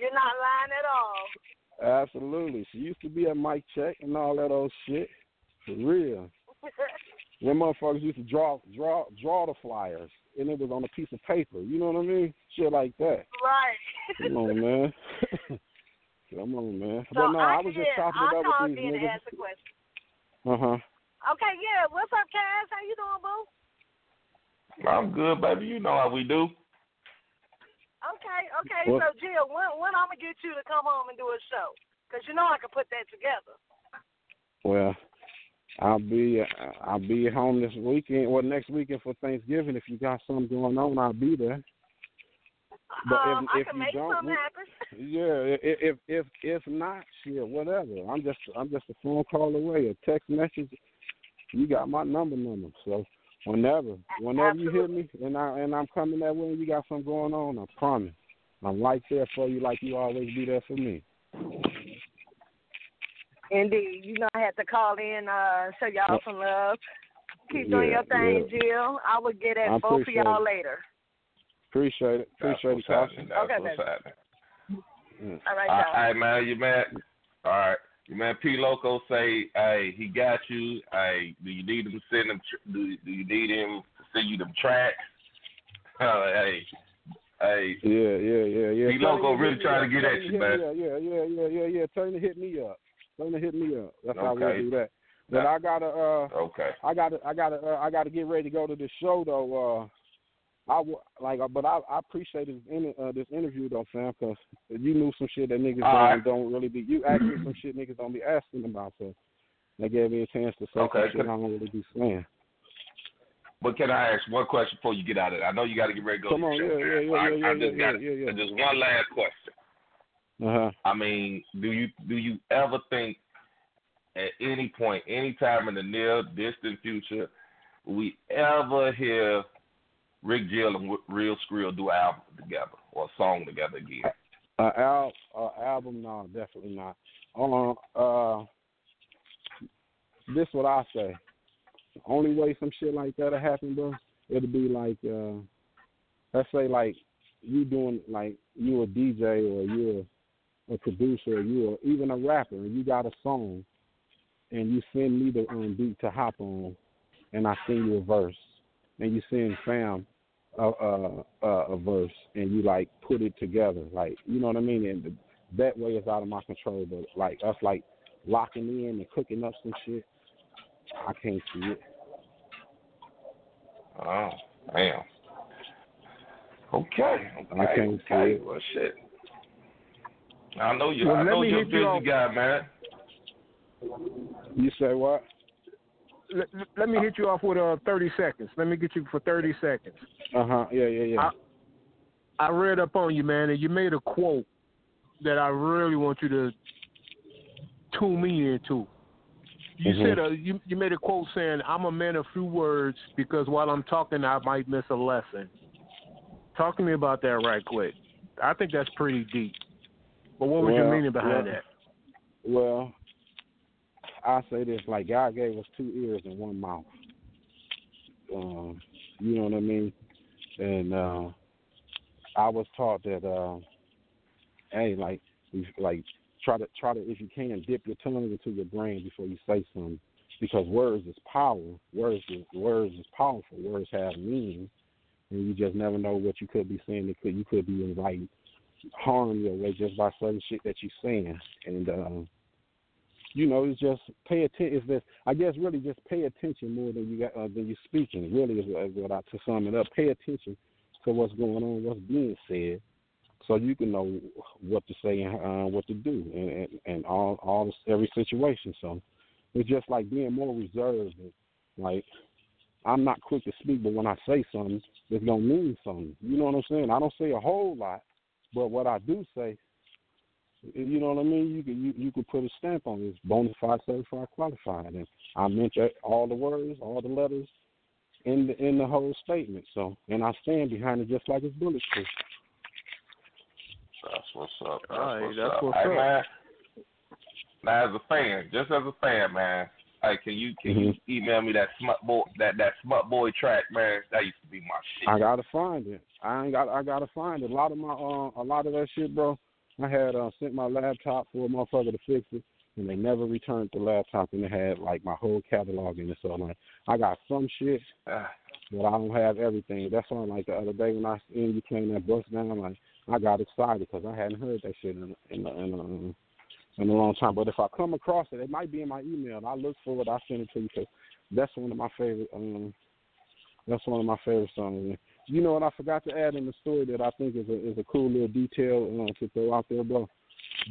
You're not lying at all. Absolutely. She used to be at Mike Check and all that old shit. For real. When motherfuckers used to draw draw draw the flyers and it was on a piece of paper. You know what I mean? Shit like that. right. Come on, man. Come on, man. So but no, I, I, was just yeah, chopping I it up called with these in to niggas. a question. Uh huh. Okay, yeah. What's up, Cass? How you doing, boo? I'm good, baby. You know how we do. Okay, okay. What- So, Jill, when when I'm gonna get you to come home and do a show? Cause you know I can put that together. Well, I'll be I'll be at home this weekend. Well, next weekend for Thanksgiving. If you got something going on, I'll be there. But if- um, I if can you make don't, something happen. Yeah, i- if if if not, shit, whatever. I'm just I'm just a phone call away, a text message. You got my number, number. So whenever, whenever you hit me, and I and I'm coming that way, and you got something going on, I promise, I'm right there for you, like you always be there for me. Indeed. You know I had to call in, uh, show y'all some love. Keep doing your thing, yeah. Jill. I will get at I both of y'all it. later. Appreciate it. That's Appreciate it, what's Tasha. happening. That's Okay, what's baby. happening. Mm. All right, All y'all. right, man. You man. All right. Your man P Loco say, hey, he got you. Hey, do you need him to send him? Tr- do Do you need him to send you them tracks? Uh, hey, hey. Yeah, yeah, yeah, yeah. P Loco really trying to get at you, man. Yeah, yeah, yeah, yeah, yeah. Tell him to hit me up. Tell him to hit me up. That's how we'll do that. But I gotta uh Okay. I gotta, I gotta, uh, I gotta get ready to go to this show though. Uh, I w- like, uh, but I, I appreciate this in, uh, this interview though, fam, because you knew some shit that niggas don't, right. don't really be. You asked me some shit niggas don't be asking about, so they gave me a chance to say Okay, shit I don't really be saying. But can I ask one question before you get out of there? I know you got to get ready to go Come on, yeah, yeah, yeah, I, yeah, I just yeah, got yeah, yeah. just one last question. Uh huh. I mean, do you do you ever think at any point, any time in the near distant future, we ever hear Rick Jill and Real Skrill do an album together or a song together again? Uh, al- uh, album, no, definitely not. Uh, uh, this what I say. The only way some shit like that'll happen, bro, it'll be like, uh, let's say like you doing like you a DJ or you a, a producer or you a, even a rapper and you got a song and you send me the um, beat to hop on and I send you a verse and you send fam a, a, a, verse and you like put it together, like you know what I mean, and that way is out of my control. But like us, like locking in and cooking up some shit, I can't see it. Oh, damn. Okay. Okay. I can't see it. Well, shit. I know you. Well, I know you're a busy off. guy, man. You say what? Let, let me hit you off with uh 30 seconds. Let me get you for 30 seconds. Uh huh. Yeah, yeah, yeah. I read up on you, man, and you made a quote that I really want you to tune me into. You Mhm. said uh, you you made a quote saying, "I'm a man of few words because while I'm talking, I might miss a lesson." Talk to me about that right quick. I think that's pretty deep. But what was your meaning behind well, that? Well, I say this like God gave us two ears and one mouth. Um, you know what I mean? And uh, I was taught that, uh, hey, like, like try to try to if you can dip your tongue into your brain before you say something, because words is power. Words is words is powerful. Words have meaning, and you just never know what you could be saying. It could you could be inviting harm your way just by certain shit that you're saying, and. um you know, it's just pay attention. It's just, I guess, really just pay attention more than you got uh, than you speaking. Really, is what, I to sum it up. Pay attention to what's going on, what's being said, so you can know what to say and uh, what to do, and and, and all all every situation. So it's just like being more reserved. Like I'm not quick to speak, but when I say something, it's gonna mean something. You know what I'm saying? I don't say a whole lot, but what I do say you know what I mean? You could you, you could put a stamp on this It's bona fide, certified, qualified, and I mention all the words, all the letters in the in the whole statement. So, and I stand behind it just like it's bulletproof. That's what's up. That's All right, what's that's up. what's hey, up. man. Now, as a fan, just as a fan, man. Hey, can you can you Mm-hmm. email me that smut boy that that smut boy track, man? That used to be my shit. I gotta find it. I ain't got. I gotta find it. A lot of my uh, a lot of that shit, bro. I had uh, sent my laptop for a motherfucker to fix it, and they never returned the laptop, and it had like my whole catalog in it. So like, I got some shit, but I don't have everything. That's why, like the other day when I seen you playing that bust down, like I got excited because I hadn't heard that shit in in in, in, in a long time. But if I come across it, it might be in my email. I look for it. I send it to you because that's one of my favorite. Um, that's one of my favorite songs. You know what I forgot to add in the story that I think is a is a cool little detail uh, to throw out there, bro.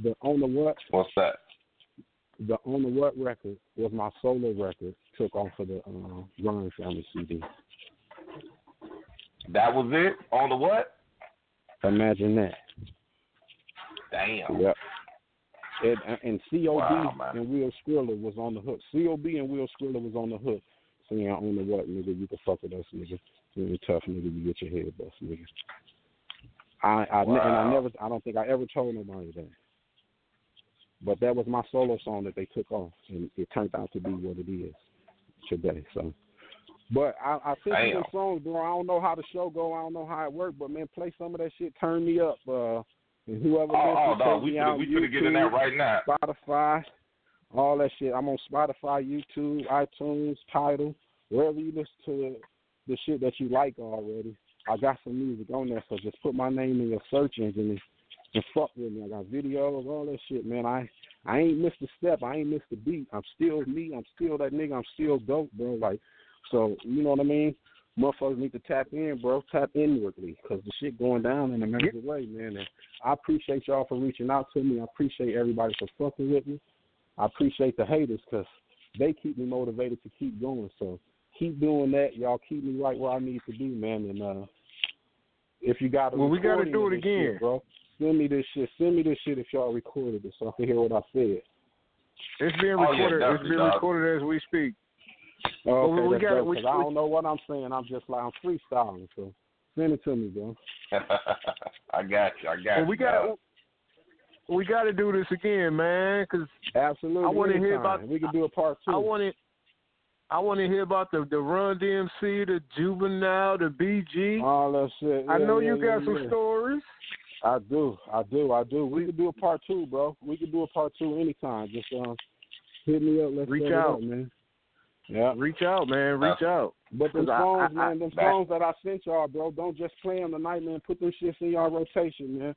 The on the what what's that? the on the what record was my solo record. Took off of the uh, Grind Family CD. That was it on the what? Imagine that. Damn. Yep. And, and COB Wow, and Will Skrilla was on the hook. COB and Will Skrilla was on the hook. Saying on the what, nigga, you can fuck with us, nigga. You're tough, nigga. You get your head bust, nigga. I, I and I never, I don't think I ever told nobody that. But that was my solo song that they took off, and it turned out to be what it is today. So, but I, I sent you some songs, bro. I don't know how the show go. I don't know how it worked, but man, play some of that shit. Turn me up. Uh, and whoever Oh, oh no, we out. we get in that right now. Spotify, all that shit. I'm on Spotify, YouTube, iTunes, Tidal, wherever you listen to the shit that you like already. I got some music on there, so just put my name in your search engine and, and fuck with me. I got videos, all that shit, man. I I ain't missed a step. I ain't missed a beat. I'm still me. I'm still that nigga. I'm still dope, bro. Like, so you know what I mean? Motherfuckers need to tap in, bro. Tap inwardly, cause the shit going down in a major way, man. And I appreciate y'all for reaching out to me. I appreciate everybody for fucking with me. I appreciate the haters, cause they keep me motivated to keep going. So keep doing that. Y'all keep me right where I need to be, man. And uh if you got a Well, we gotta do it this shit, again. bro. Send me this shit. Send me this shit if y'all recorded it so I can hear what I said. It's being Oh, yeah, recorded. it's being dog. recorded as we speak. Oh, Well, we gotta- dope, we- I don't know what I'm saying. I'm just like I'm freestyling. So send it to me, bro. I got you. I got Well, you. we got dog. we got to do this again, man, because Absolutely. I wanna hear about- We can do a part two. I want to. I want to hear about the the Run DMC, the Juvenile, the BG. all that shit. I know yeah, you got yeah, some stories. I do, I do, I do. We could do a part two, bro. We could do a part two anytime. Just um, hit me up. Let's Reach out. up, man. Yeah. Reach out, man. Reach out. But them 'Cause I- songs, I- I- man, them that- songs that I sent y'all, bro, don't just play them tonight, man. Put them shits in y'all rotation, man.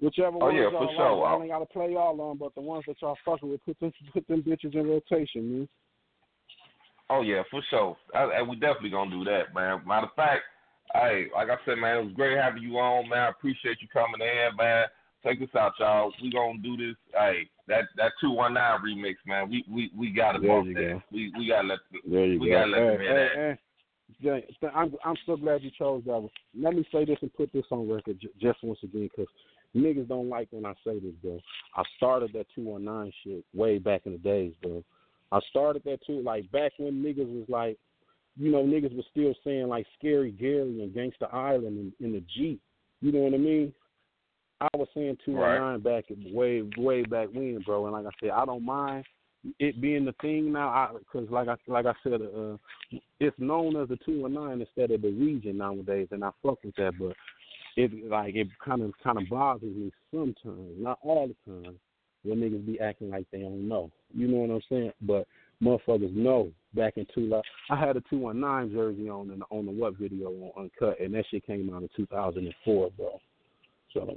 Whichever Oh, ones yeah, y'all for like. sure. I ain't gotta play all of them, but the ones that y'all fucking with, put them, put them bitches in rotation, man. Oh yeah, for sure. I, and we definitely gonna do that, man. Matter of fact, hey, like I said, man, it was great having you on, man. I appreciate you coming in, man. Take this out, y'all. We gonna do this. Hey, that that two one nine remix, man. We we we gotta There bump that. go. We we gotta let. There you We go. gotta let them hey, hear hey, hey. Jay, I'm I'm so glad you chose that one. Let me say this and put this on record j- just once again, because niggas don't like when I say this, bro. I started that 219 shit way back in the days, bro. I started that too, like back when niggas was like, you know, niggas was still saying like Scary Gary and Gangsta Island in, in the Jeep. You know what I mean? I was saying 219 back way way back when, bro. And like I said, I don't mind it being the thing now, because like I like I said, uh, it's known as the two and nine instead of the region nowadays, and I fuck with that. But it like it kind of kind of bothers me sometimes, not all the time, when niggas be acting like they don't know. You know what I'm saying? But motherfuckers know. Back in two, I had a two one nine jersey on in the, on the what video on Uncut, and that shit came out in 2004, bro. So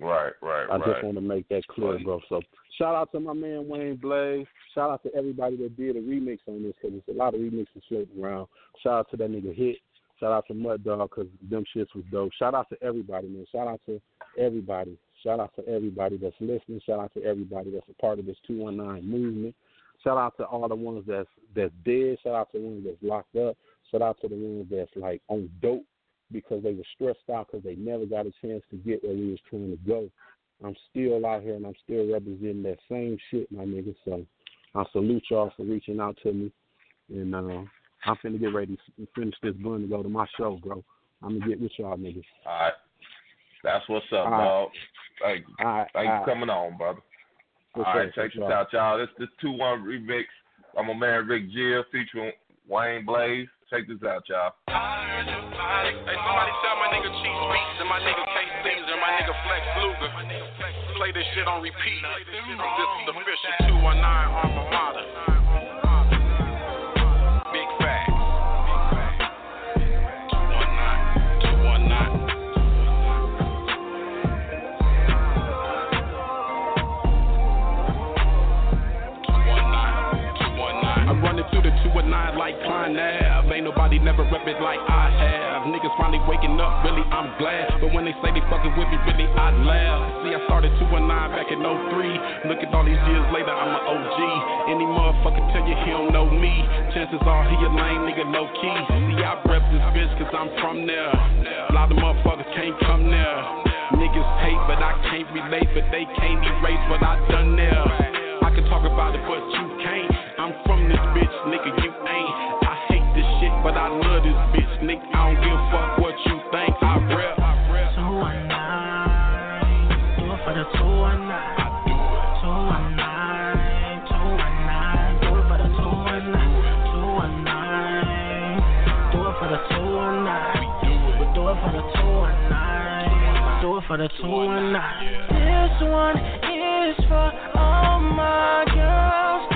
Right, right, I right. just want to make that clear, bro. So shout out to my man Wayne Blaze. Shout out to everybody that did a remix on this because there's a lot of remixes floating around. Shout out to that nigga Hit. Shout out to Mud Dog because them shits was dope. Shout out to everybody, man. Shout out to everybody. Shout out to everybody that's listening. Shout out to everybody that's a part of this 219 movement. Shout out to all the ones that's that's dead. Shout out to the ones that's locked up. Shout out to the ones that's like on dope because they were stressed out because they never got a chance to get where we was trying to go. I'm still out here and I'm still representing that same shit, my nigga. So I salute y'all for reaching out to me. And uh, I'm finna get ready to finish this bun and go to my show, bro. I'm gonna get with y'all niggas. All right. That's what's up, All right. dog. Thank you. All right, Thank all you right. for coming on, brother. For All sure, right, check this out, y'all. This this two one remix. I'm a man Rick Gill featuring Wayne Blaze. Check this out, y'all. Hey, somebody tell my nigga Chief Beats and my nigga K Things and my nigga Flex Luger. Play this shit on repeat. This is the official 219 Alma the 219 like Klein Ave. Ain't nobody never rep it like I have. Niggas finally waking up, really, I'm glad. But when they say they fucking with me, really, I laugh. See, I started 219 back in 03. Look at all these years later, I'm an OG. Any motherfucker tell you he don't know me. Chances are he a lame nigga, low key. See, I rep this bitch cause I'm from there. A lot of motherfuckers can't come there. Niggas hate, but I can't relate, but they can't erase what I done there. I can talk about it, but you can't. I'm from this bitch, nigga, you ain't. I hate this shit, but I love this bitch, nigga. I don't give a fuck what you think. I rep. 219, do it for the 219. I do it. 219, 219, do it for the 219. 219, do it for the 219. Do it for the 219. Do it for the 219. This one is for all my girls.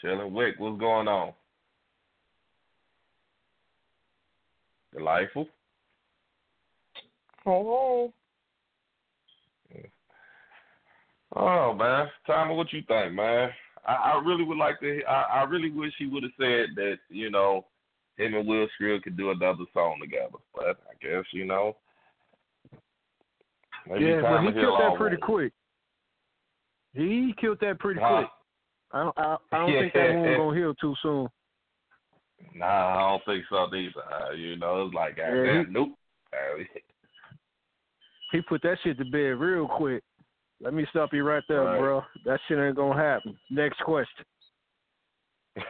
Chilling, chilling. Wick, what's going on? Delightful. Hey, Oh man, Tommy, what you think, man? I, I really would like to. I, I really wish he would have said that. You know, him and Will Skrill could do another song together. But I guess you know. Maybe yeah, but he to heal killed that pretty wounds. quick. He killed that pretty Huh? quick. I don't. I, I don't think that wound gonna heal too soon. Nah, I don't think so either. Uh, you know, it's like, Yeah, he- nope. Uh, He put that shit to bed real quick. Let me stop you right there, Right. bro. That shit ain't gonna happen. Next question. hey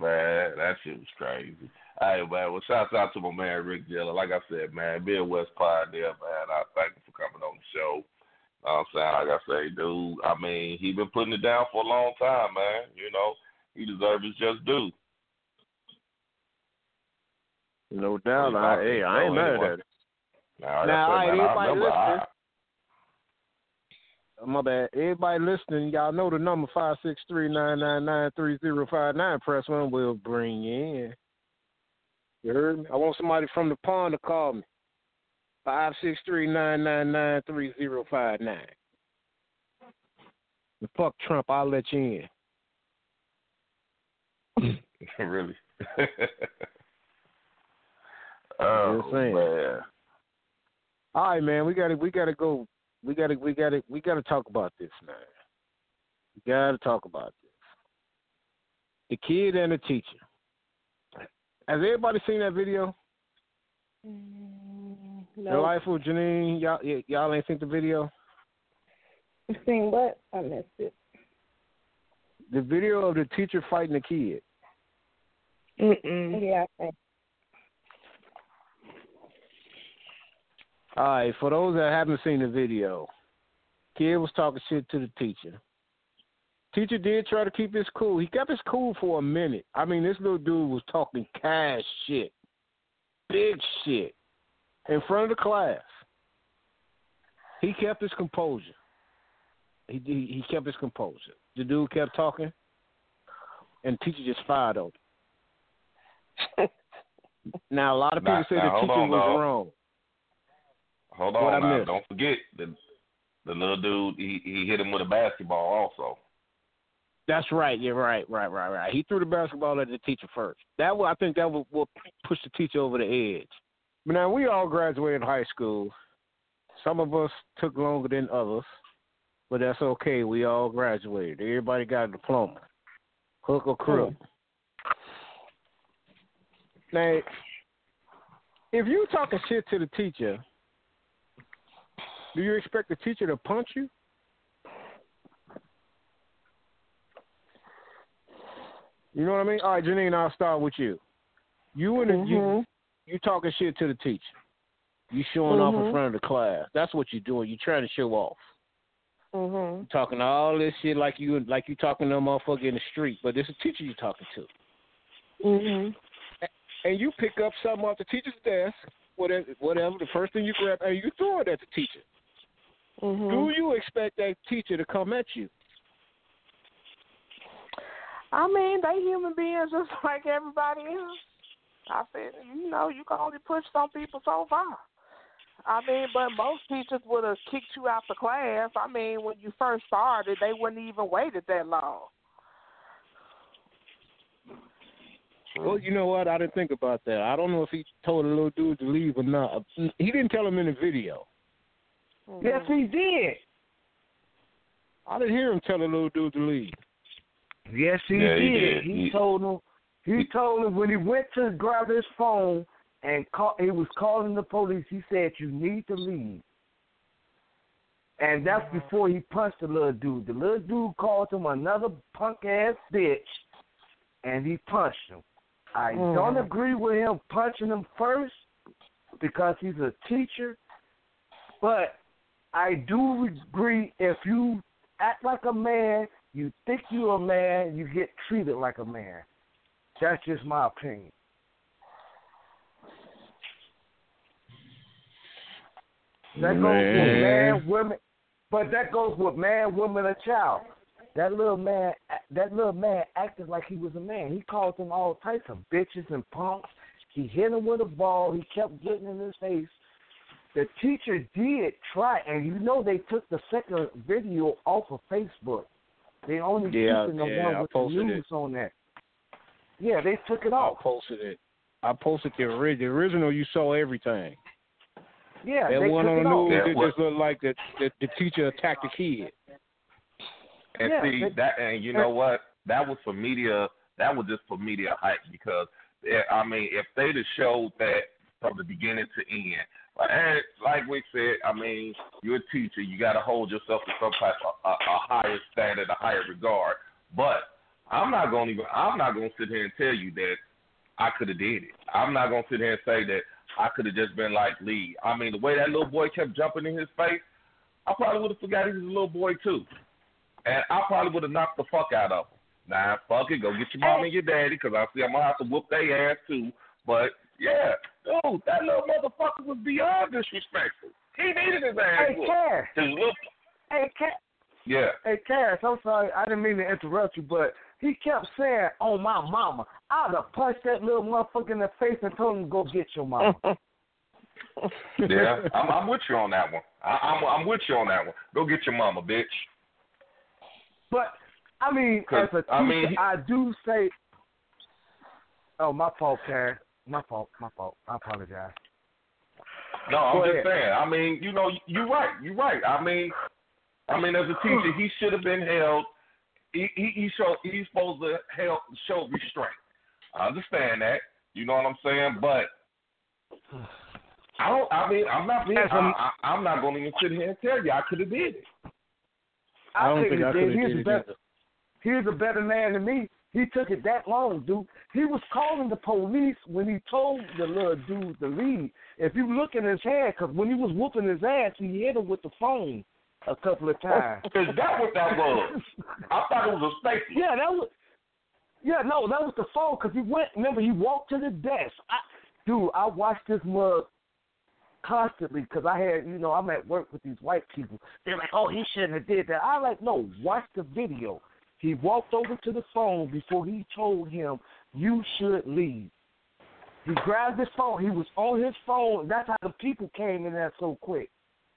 man, that shit was crazy. Hey man, well shouts out to my man Rick Jella. Like I said, man, being West Pioneer, man, I thank him for coming on the show. Know what I'm saying, like I say, dude, I mean, he been putting it down for a long time, man. You know, he deserves his just due. No doubt. Yeah, I, hey, I ain't mad at it. Now, like Now, I said, all right, I everybody remember I, listening. My bad. Everybody listening, y'all know the number five six three nine nine nine three zero five nine. Press one. We'll bring you in. You heard me? I want somebody from the pond to call me. Five six three nine nine nine three zero five nine. And fuck Trump, I'll let you in. really. oh man. All right, man. We gotta we gotta go. We gotta we gotta we gotta talk about this, man. We gotta talk about this. The kid and the teacher. Has everybody seen that video? Mm, Delightful, Janine. Y'all y- y'all ain't seen the video? Seen what? I missed it. The video of the teacher fighting the kid. Mm-mm. Yeah, I think. All right, for those that haven't seen the video, kid was talking shit to the teacher. Teacher did try to keep his cool. He kept his cool for a minute. I mean, this little dude was talking cash shit, big shit, in front of the class. He kept his composure. He he, kept his composure. The dude kept talking, and teacher just fired on him. now a lot of people say the teacher on, was wrong. Hold What on now. Don't forget the the little dude he he hit him with a basketball also. That's right. Yeah, right, right, right, right. He threw the basketball at the teacher first. That will, I think that will, will push the teacher over the edge. But now we all graduated high school. Some of us took longer than others, but that's okay. We all graduated. Everybody got a diploma, hook or crook. Now, if you talking shit to the teacher, do you expect the teacher to punch you? You know what I mean? All right, Janine, I'll start with you. You and the, you mm-hmm. You talking shit to the teacher. You showing off in Mhm. front of the class. That's what you're doing. You're trying to show off. Mhm. You're talking all this shit like you like you talking to a motherfucker in the street, but it's a teacher you're talking to. Mhm. And you pick up something off the teacher's desk, whatever whatever, the first thing you grab and you throw it at the teacher. Mhm. Do you expect that teacher to come at you? I mean, they human beings just like everybody else. I said, you know, you can only push some people so far. I mean, but most teachers would have kicked you out the class. I mean, when you first started, they wouldn't even waited that long. Well, you know what? I didn't think about that. I don't know if he told the little dude to leave or not. He didn't tell him in the video. Mm-hmm. Yes, he did. I didn't hear him tell the little dude to leave. Yes, he Yeah, he did. did. He, He- told him. He told him when he went to grab his phone and call, he was calling the police. He said, "You need to leave." And that's before he punched the little dude. The little dude called him another punk ass bitch, and he punched him. I don't Mhm. agree with him punching him first because he's a teacher, but I do agree if you act like a man, you think you're a man, you get treated like a man. That's just my opinion. That goes with Man. man, women, but that goes with man, woman, and child. That little man, that little man acted like he was a man. He called them all types of bitches and punks. He hit him with a ball. He kept getting in his face. The teacher did try, and you know they took the second video off of Facebook. They only Yeah, keeping the yeah, one with the news it. on that. Yeah, they took it off. I posted it. I posted the original. The original, you saw everything. Yeah, that they one took on it the news, Yeah, it just looked like the, the the teacher attacked the kid. And Yeah, see they- that, and you know what? That was for media. That was just for media hype because I mean, if they'd have showed that from the beginning to end, like, and like we said, I mean, you're a teacher. You got to hold yourself to some type of a, a higher standard, a higher regard. But I'm not going to even. I'm not going to sit here and tell you that I could have did it. I'm not going to sit here and say that I could have just been like Lee. I mean, the way that little boy kept jumping in his face, I probably would have forgot he was a little boy too and I probably would have knocked the fuck out of him. Nah, fuck it, go get your mom and your daddy, because I see I'm gonna have to whoop their ass too. But yeah, dude, that little motherfucker was beyond disrespectful. He needed his ass Hey. Cass. His little, Hey, Cass. yeah. Hey, Cass, I'm sorry. I didn't mean to interrupt you, but he kept saying, oh, my mama. I'd have punched that little motherfucker in the face and told him to go get your mama. Yeah, I'm, I'm with you on that one. I, I'm, I'm with you on that one. Go get your mama, bitch. but, I mean, as a teacher, I I, mean, he- do say, oh, my fault, Cass. My fault, my fault. I apologize. No, I'm Go just ahead. saying. I mean, you know, you're right. You're right. I mean, I mean, as a teacher, he should have been held. He he, he show he's supposed to help show restraint. I understand that. You know what I'm saying? But I don't. I mean, I'm not being. As a- I, I, I'm not going to even sit here and tell you I could have did it. I don't think he I could have He's did a it better. He's a better man than me. He took it that long, dude. He was calling the police when he told the little dude to leave. If you look in his head, because when he was whooping his ass, he hit him with the phone a couple of times. Is that what that was? I thought it was a statement. Yeah, that was. Yeah, no, that was the phone because he went. Remember, he walked to the desk. I, dude, I watched this mug constantly because I had, you know, I'm at work with these white people. They're like, "Oh, he shouldn't have did that." I like, no, watch the video. He walked over to the phone before he told him, "You should leave." He grabbed his phone. He was on his phone. That's how the people came in there so quick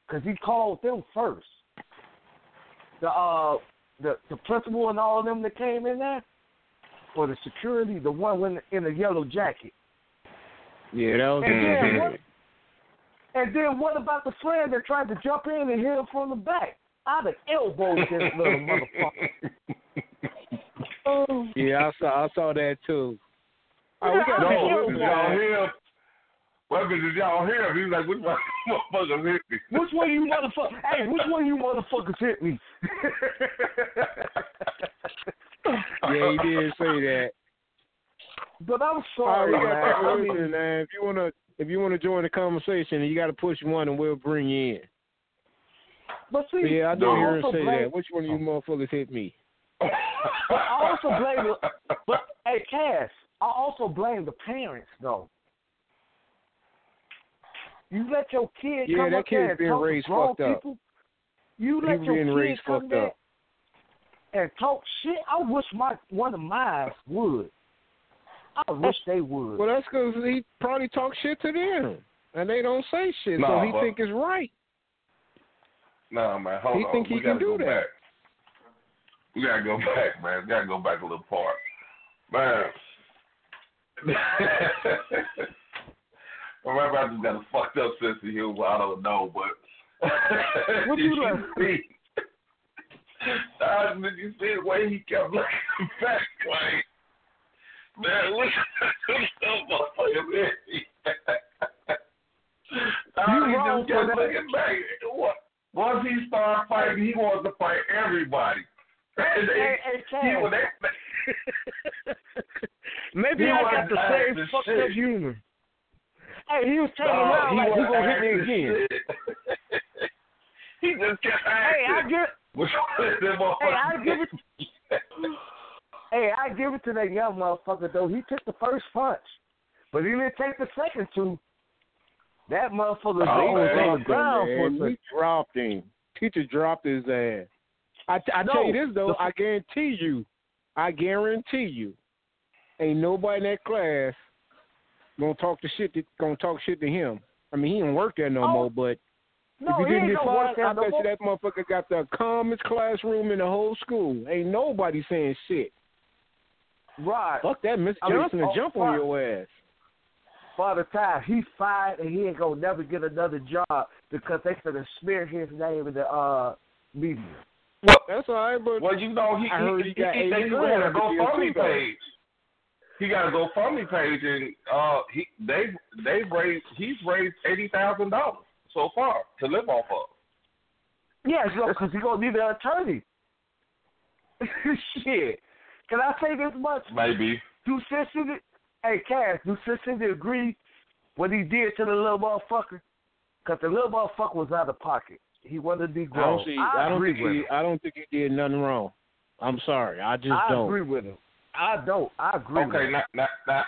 because he called them first. The uh, the the principal and all of them that came in there, or the security, the one in the, in the yellow jacket. Yeah, that was And then the what? And then what about the friend that tried to jump in and hit him from the back? I'd have elbowed this little motherfucker. Oh, Yeah, I saw I saw that too. Oh, we got Yeah, people No, mean, listening. did y'all hear? Well, did y'all hear him? He was like, "Which one motherfuckers hit me?" which one of you motherfuckers? Hey, which one you motherfuckers hit me? Yeah, he did say that. But I'm sorry, we got man. people I mean, man. If you wanna if you wanna join the conversation, you got to push one, and we'll bring you in. but see, But yeah, I did I hear him say blame, that. Which one of you motherfuckers hit me? But I also blame. But hey, Cass, I also blame the parents though. You let your kid Yeah, come that up there kid's and being talk raised to grown fucked up. people. You He let your being kid come fucked there up. and talk shit. I wish my one of mine would. I wish they would. Well, that's because he probably talk shit to them, and they don't say shit, No, so he but- think it's right. No, man, hold He on. think he we can do go that. Back. We gotta go back, man. We gotta go back a little part, man. Remember, I just got a fucked up sense of humor. I don't know, but What you you see? Uh, did you see the way he kept looking back? Like Man, look at motherfucker, man. You he just kept looking back. What? Once he started fighting, he wants to fight everybody. And hey, he they- Maybe He I got the same fucked shit. up humor. Hey, he was turning Dog, around like he wasn't gonna hit me again. he just kept Hey, I give Which Hey, I give it Hey, I give it to that young motherfucker though. He took the first punch, but he didn't take the second two. That motherfucker Oh, was on the ground for a man. second. We dropped him. Teacher dropped his ass. I, I No, tell you this though, the- I guarantee you, I guarantee you, ain't nobody in that class gonna talk to shit. To, gonna talk shit to him. I mean, he don't work there no Oh, more. But No, if he he didn't get work fired, there I no bet more. you that motherfucker got the calmest classroom in the whole school. Ain't nobody saying shit. Right. Fuck that, Miss I mean, Johnson, and oh, jump on your ass. By the time he fired and he ain't gonna never get another job because they finna smear his name in the uh media. That's all right, but Well, you know, he, I heard he, he got he, eight they million had a after DOT GoFundMe page. He got a GoFundMe page, and uh, he they they've raised he's raised eighty thousand dollars so far to live off of. Yeah, because he gonna need an attorney. Shit. Can I say this much? Maybe. Do Cincinnati, hey Cass, do Cincinnati agree what he did to the little motherfucker? Because the little motherfucker was out of pocket. He wanted to be grown. I don't see. I, don't agree think with he. him. I don't think he did nothing wrong. I'm sorry. I just I don't. agree with him. I don't. I agree with Okay, him. now, now, now,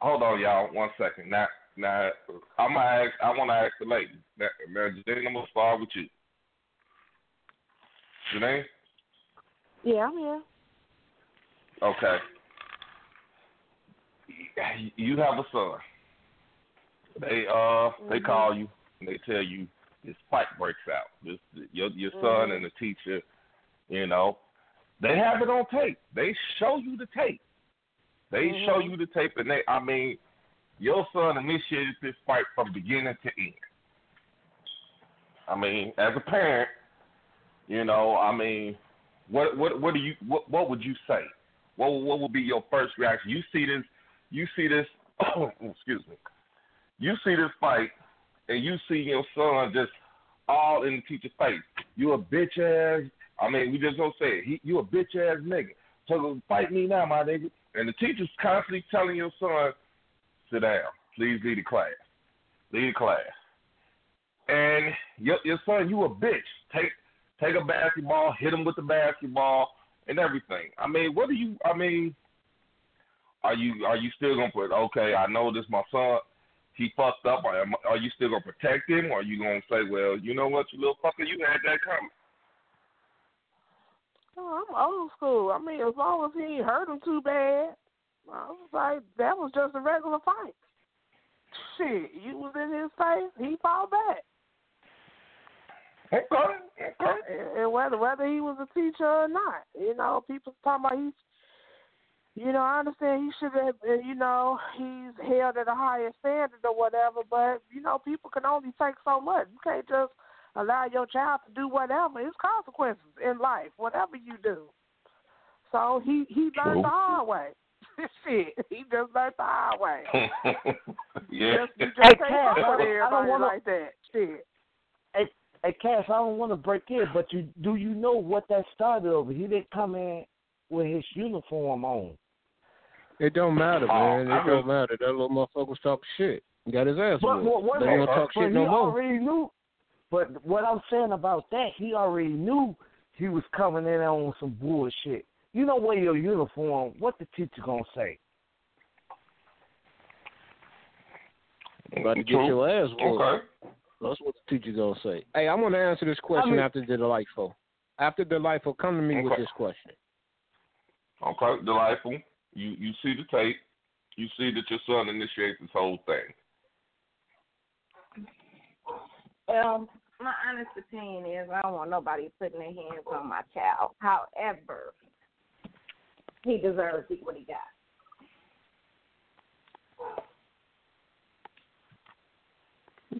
hold on, y'all, one second. Now, now, I'm gonna ask. I want to ask the lady. Now, now Janine, I'm gonna start with you. Janine, Yeah, I'm here. okay. You have a son. They uh, they call you and they tell you this fight breaks out. This your your son and the teacher, you know, they have it on tape. They show you the tape. They mm-hmm. show you the tape, and they, I mean, your son initiated this fight from beginning to end. I mean, as a parent, you know, I mean, what what what do you what what would you say? What what would be your first reaction? You see this, you see this. excuse me. You see this fight, and you see your son just all in the teacher's face. You a bitch ass. I mean, we just don't say it. He, you a bitch ass nigga. So fight me now, my nigga. And the teacher's constantly telling your son, sit down. Please leave the class. Leave the class. And your your son, you a bitch. Take take a basketball, hit him with the basketball, and everything. I mean, what do you? I mean, are you are you still gonna put? Okay, I know this my son. He fucked up. Are, are you still gonna protect him, or are you gonna say, well, you know what, you little fucker, you had that coming? Oh, I'm old school. I mean, as long as he ain't hurt him too bad, I was like, that was just a regular fight. Shit, you was in his face, he fought back. Okay, okay. Uh, and, and whether whether he was a teacher or not, you know, people talking about he's, you know, I understand he should have, uh, you know, he's held at a higher standard or whatever, but you know, people can only take so much. You can't just allow your child to do whatever. It's consequences in life, whatever you do. So he he learned True. the hard way. Shit, he just learned the hard way. yeah. Just, you just Hey, can't Cass, fuck I with don't- I don't wanna- like that. Shit. Hey Cass, I don't want to break in, but you do you know what that started over? He didn't come in with his uniform on. It don't matter, Oh, man. I It don't matter. That little motherfucker was talking shit. He got his ass But whooped. what, what, They don't but talk shit he no more. already knew. But what I'm saying about that, he already knew he was coming in on some bullshit. You know, wear your uniform. What the teacher gonna say? About to get your ass whooped. Okay. That's what the teacher gonna say. Hey, I'm gonna answer this question I mean- after delightful. After delightful, come to me with this question. Okay, delightful. You you see the tape. You see that your son initiates this whole thing. Well, my honest opinion is I don't want nobody putting their hands on my child. However, he deserves to what he got.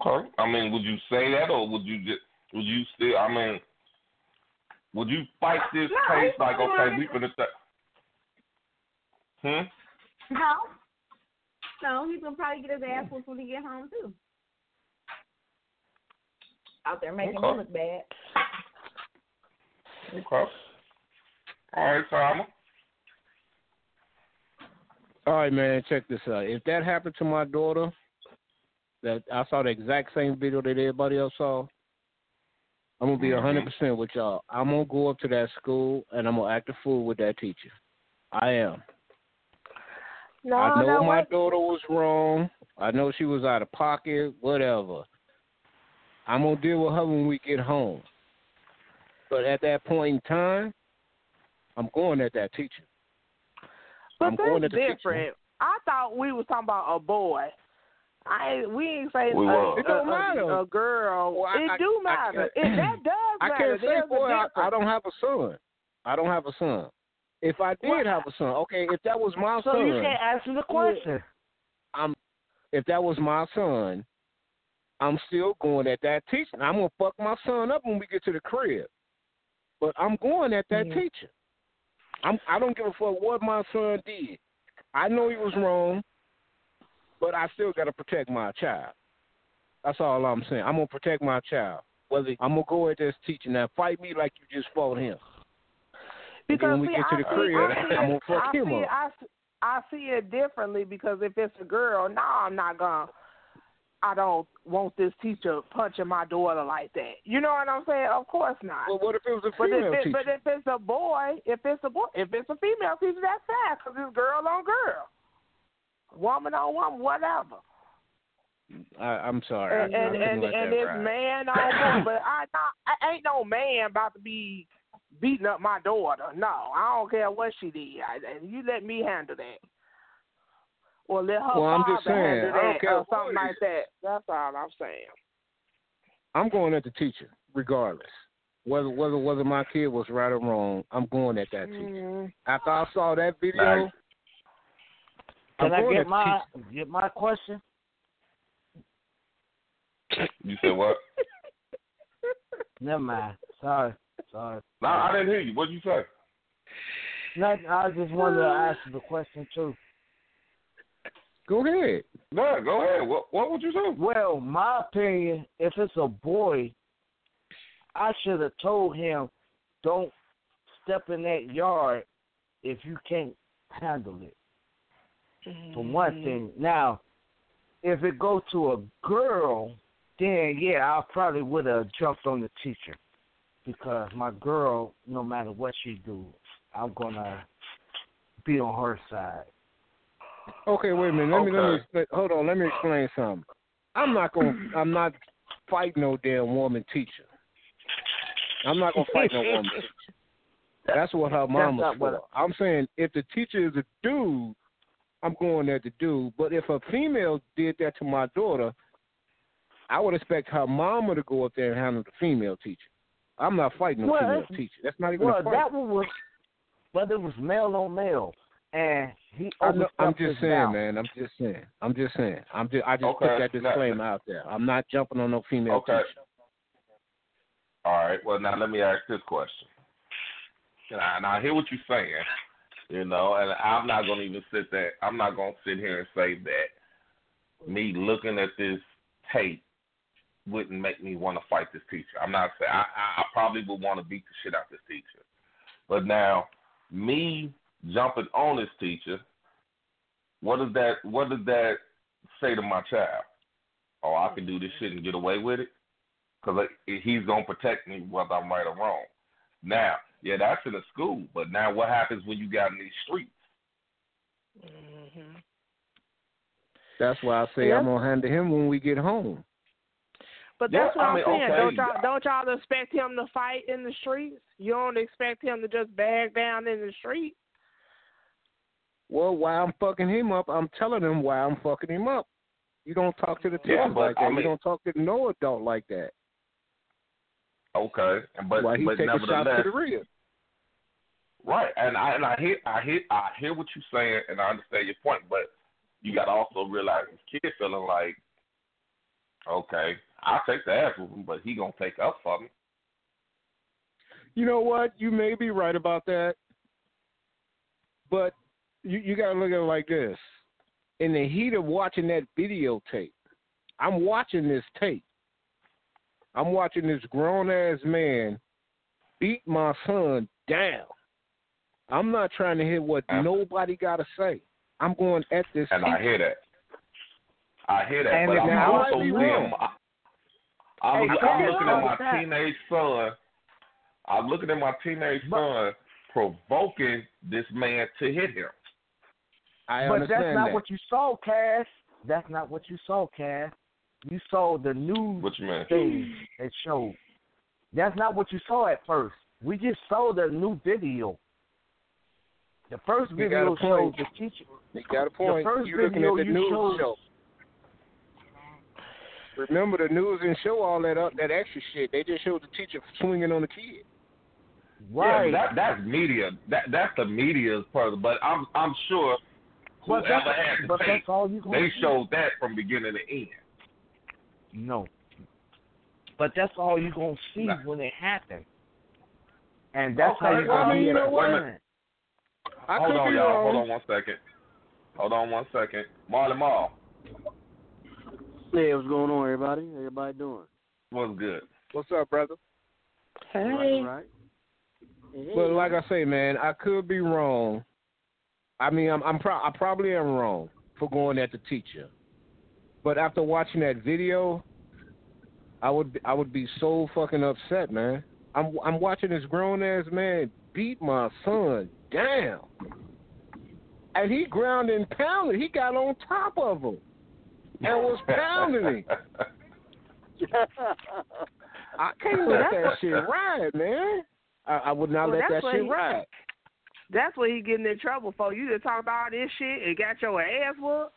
Okay. I mean, would you say that, or would you just would you still? I mean, would you fight this No, case like okay, we finna say, hmm? No. No, he's gonna probably get his ass whooped when he get home too. Out there making Okay. me look bad. Okay. All right, Simon. All right, man. Check this out. If that happened to my daughter, that I saw the exact same video that everybody else saw. I'm gonna be mm-hmm. a hundred percent with y'all. I'm gonna go up to that school and I'm gonna act a fool with that teacher. I am. No, I know no, my wait. daughter was wrong. I know she was out of pocket, whatever. I'm gonna deal with her when we get home. But at that point in time, I'm going at that teacher. But I'm going at the teacher. different. I thought we was talking about a boy. I we ain't saying We a, was. It don't a- a- matter. A, girl. Well, I- it I- do matter. can't- it, that does matter. I can't say, There's a boy, I. I don't have a son. I don't have a son. If I did have a son, okay, if that was my So son, so you can't answer the question. I'm if that was my son, I'm still going at that teacher. I'm gonna fuck my son up when we get to the crib. But I'm going at that teacher. I'm I don't give a fuck what my son did. I know he was wrong, but I still gotta protect my child. That's all I'm saying. I'm gonna protect my child. Whether I'm gonna go at this teacher now, fight me like you just fought him. And Because when we see, get to the see, crib, I see I'm gonna it, fuck I him see, up. I, see- I see it differently because if it's a girl, no, I'm not gonna. I don't want this teacher punching my daughter like that. You know what I'm saying? Of course not. Well, what if it was a but female if it, But if it's a boy, if it's a boy, if it's a female teacher, that's fine because it's girl on girl, woman on woman, whatever. I, I'm sorry. And I, and and, and it's ride. man on boy, but I not I ain't no man about to be beating up my daughter. No, I don't care what she did. I, and you let me handle that. Or let her Well, I'm father just saying, handle I don't that care or something what like that. That's all I'm saying. I'm going at the teacher, regardless. Whether whether whether my kid was right or wrong, I'm going at that teacher. Mm, After I saw that video, Nice. I'm Can I get at the my get my question? You said what? Never mind. Sorry. Sorry. No, I didn't hear you. What did you say? Nothing. I just wanted to ask you the question too. Go ahead. No, go ahead. What what would you say? Well, my opinion, if it's a boy, I should have told him, don't step in that yard if you can't handle it. For one mm-hmm. thing. Now, if it go to a girl, then yeah, I probably would have jumped on the teacher because my girl, no matter what she do, I'm gonna be on her side. Okay, wait a minute. Let me let me explain, hold on. Let me explain something. I'm not going. to I'm not fighting no damn woman teacher. I'm not gonna fight no woman teacher. That's what her mama's for. I'm saying if the teacher is a dude, I'm going there to dude. But if a female did that to my daughter, I would expect her mama to go up there and handle the female teacher. I'm not fighting no Well, female teacher. That's not even well, a fight. that one was, but it was male on male, and he I know, I'm just saying, bounds. man. I'm just saying. I'm just saying. I'm just. I just Okay. put that disclaimer out there. I'm not jumping on no female Okay. teacher. All right. Well, now let me ask this question. And I, and I hear what you're saying, you know, and I'm not going to even sit there. I'm not going to sit here and say that me looking at this tape wouldn't make me want to fight this teacher. I'm not saying I, I, I probably would want to beat the shit out of this teacher. But now, me jumping on his teacher, what does that what does that say to my child? Oh, I can do this shit and get away with it because he's gonna protect me whether I'm right or wrong. Now, yeah, that's in the school, but now what happens when you got in these streets? Mm-hmm. That's why I say Yeah. I'm gonna handle him when we get home. But Yeah, that's what I am mean, saying. okay. Don't y'all don't y'all expect him to fight in the streets? You don't expect him to just bag down in the street? Well, while I'm fucking him up, I'm telling him why I'm fucking him up. You don't talk to the teachers Yeah, like that. I you don't talk to no adult like that. Okay, but Why he but take a shot nevertheless, to the rib. right? And I and I hear I hear I hear what you're saying, and I understand your point, but you got to also realize this kid feeling like, okay, I'll take the ass with him, but he gonna take up for me. You know what? You may be right about that. But you you gotta look at it like this. In the heat of watching that videotape, I'm watching this tape. I'm watching this grown ass man beat my son down. I'm not trying to hear what nobody gotta say. I'm going at this. And I hear that. I hear that, And but I'm also might be seeing. I, I'm, Hey, I'm looking at my that? teenage son. I'm looking at my teenage son provoking this man to hit him. I but understand that's not that. what you saw, Cass. That's not what you saw, Cass. You saw the news What you mean? thing that showed. That's not what you saw at first. We just saw the new video. The first You got a video showed point. the teacher. You got a point. The first You're looking at the you news showed. show. Remember, the news didn't show all that up, that extra shit. They just showed the teacher swinging on the kid. Right. Yeah, that that's media. That that's the media's part. But I'm I'm sure But whoever that's, had the but tape, that's all you gonna they see. showed that from beginning to end. No. But that's all you're going to see Nah. when it happens. And that's Okay, how you're well, going to I be mean, in you know what? line. I Hold on, y'all. wrong. Hold on one second. Hold on one second. Marley Marl, Hey, what's going on, everybody? How everybody doing? what's good? What's up, brother? Right, right. But like I say, man, I could be wrong. I mean, I'm, I'm pro- I probably am wrong for going at the teacher. But after watching that video, I would I would be so fucking upset, man. I'm I'm watching this grown ass man beat my son down, and he ground and pounded. He got on top of him and was pounding him. I can't let that shit ride, man. I, I would not Well, let that shit he- ride. That's what he getting in trouble for. You just talk about all this shit and got your ass whooped.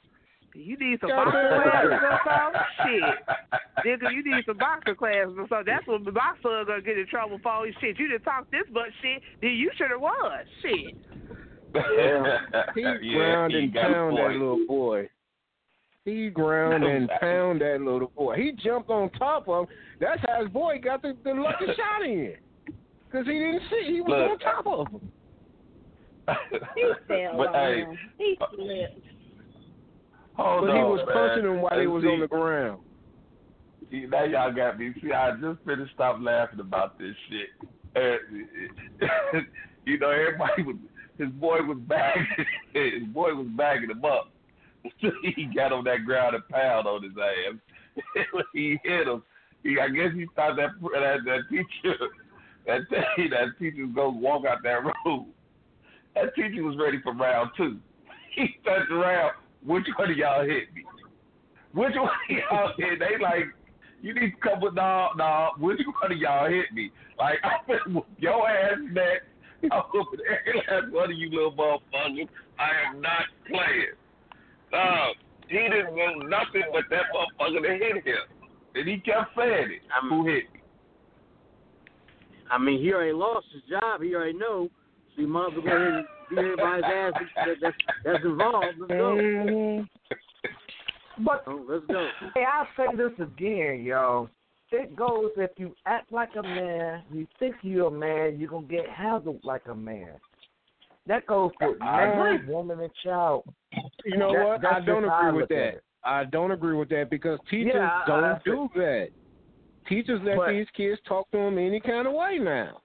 You need some boxing classes or something. Shit, nigga, you need some boxing classes or something. That's what my son gonna get in trouble for. Shit, you just talk this much shit. Then you should have won. Shit. He Yeah, ground he and got pound that little boy. He ground and pound that little boy. He jumped on top of him. That's how his boy got the, the lucky shot in. Because he didn't see. He was Look. on top of him. He fell but hey. He uh, slipped. hold but on, he was man. punching him while he was see, on the ground. See, now y'all got me. See, I just finished stop laughing about this shit. Er, and, you know, everybody was his boy was bagging his boy was bagging him up. he got on that ground and pound on his ass. he hit him, he I guess he thought that that, that teacher that that teacher was gonna walk out that room. That teacher was ready for round two. He turned around. Which one of y'all hit me? Which one of y'all hit? They like, you need to come with no, no. Which one of y'all hit me? Like I'm gonna whoop your ass next. I'm whooping every last one of you little motherfuckers. I am not playing. Uh, he didn't want nothing but that motherfucker to hit him, and he kept saying it. Who hit me? I mean, he already lost his job. He already know. So he might as go ahead and beat everybody's ass that, that's, that's involved. Let's go. Mhm. But Oh, let's go. hey, I'll say this again, y'all. It goes if you act like a man, you think you're a man, you're gonna get handled like a man. That goes for man, woman, and child. You know That- what? I don't just how I agree with that. I don't agree with that because teachers Yeah, I- don't I- do that. Teachers let But- these kids talk to them any kind of way now.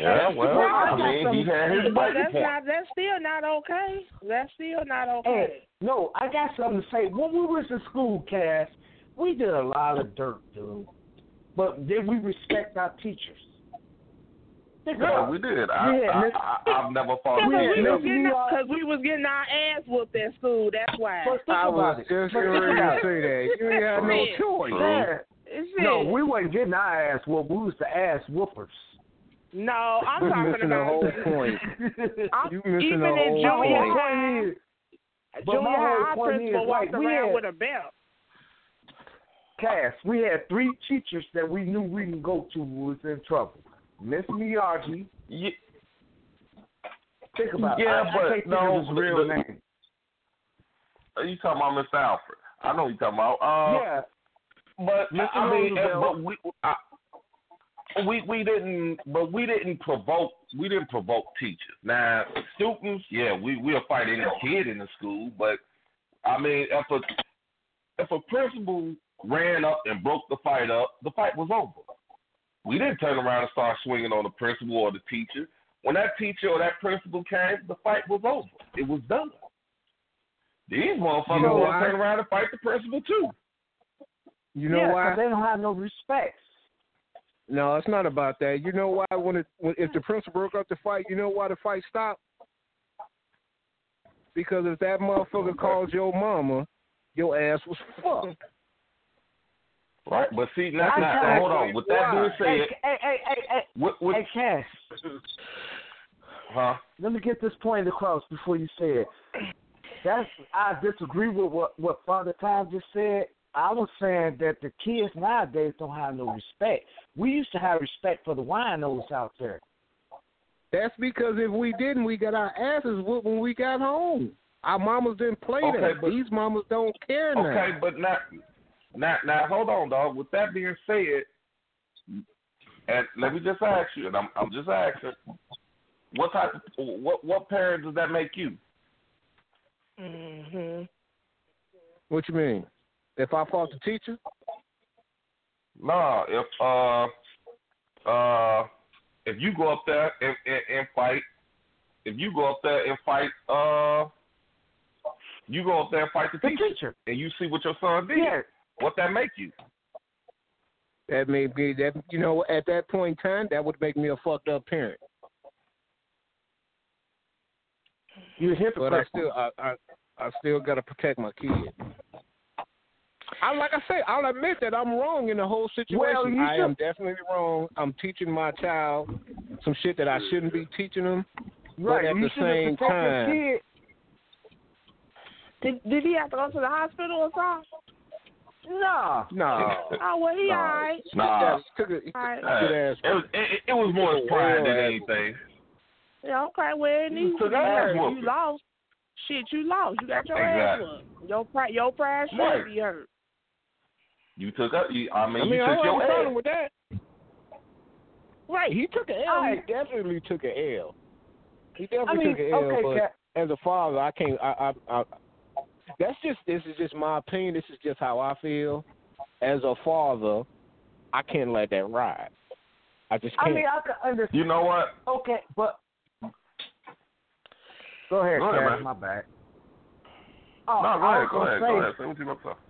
Yeah, well, I I got mean, he had his But breaking that's point. not. That's still not okay. That's still not okay. Hey, no, I got something to say. When we was in school, Cass, we did a lot of dirt, dude. But did we respect our teachers? Think Yeah, we did. I, yeah, I, I, I've never fought Because Yeah, we, Miss was getting, cause we was getting our ass whooped at school. That's why. But think I was it. just But getting think ready about to say that. You ain't had no choice. Yeah. No, we wasn't getting our ass whooped. We was the ass whoopers. No, I'm You're talking missing the whole point. I'm, You missing even the in whole junior point. high, is, but junior high, our principal walked like, around had- with a belt. Cass, we had three teachers that we knew we can go to who was in trouble. Miss Miyagi. Yeah, Think about Yeah, it. I, but I can't think no, of his real the- name. you talking about Mr. Alfred? I know you talking about. Uh, yeah. But Mr. I mean, Roosevelt. but we, I, we we didn't, but we didn't provoke we didn't provoke teachers. Now students, yeah, we we'll fight any kid in the school, but I mean, if a if a principal ran up and broke the fight up, the fight was over. We didn't turn around and start swinging on the principal or the teacher. When that teacher or that principal came, the fight was over. It was done. These motherfuckers You know want why? to turn around and fight the principal too. You know yeah, 'cause why? they don't have no respect. No, it's not about that. You know why? When it when, if the principal broke up the fight, you know why the fight stopped? Because if that motherfucker called your mama, your ass was fucked. Right, but see, now, I can't- hold on. With that being said, hey, hey, hey, hey, what, what, hey, Cash. huh? Let me get this point across before you say it. That's I disagree with what what Father Time just said. I was saying that the kids nowadays don't have no respect. We used to have respect for the winos out there. That's because if we didn't, we got our asses whooped when we got home. Our mamas didn't play Okay, that. but- These mamas don't care now. Okay, but not, not, now, hold on, dog. With that being said, and let me just ask you, and I'm, I'm just asking, what type of, what, what parent does that make you? Mhm. What you mean? If I fought the teacher? Nah, if uh, uh, if you go up there and, and, and fight, if you go up there and fight, uh, you go up there and fight the, The teacher, teacher. and you see what your son did. Yeah. What that make you? That may be that you know, at that point in time that would make me a fucked up parent. You a But I still I I, I still gotta protect my kid. I like I say, I'll admit that I'm wrong in the whole situation. Well, you I should- am definitely wrong. I'm teaching my child some shit that I shouldn't be teaching them. right. But at you the should have same protected time, your. Did Did he have to go to the hospital or something? Nah. no. Oh well, he No. alright. Nah. Took a, took good ass. It was it, it was more pride than anything. Yeah, okay, well, it needs to took hurt. You lost. Shit, you lost. You got your ass Exactly. whooped. Your pride, your pride should Right. be hurt. You took up. You, I mean, I mean, you I took don't have your a problem L. with that. Right, he took an L. He definitely took an L. He definitely I mean, took an L. okay, but Cap. as a father, I can't. I, I, I, that's just. This is just my opinion. This is just how I feel. As a father, I can't let that ride. I just I can't. mean, I can understand. You know what? Okay, but go ahead, Go ahead, Cash. man. My bad. Oh, no, go ahead. Go ahead. say, Go ahead. Say what you about to say.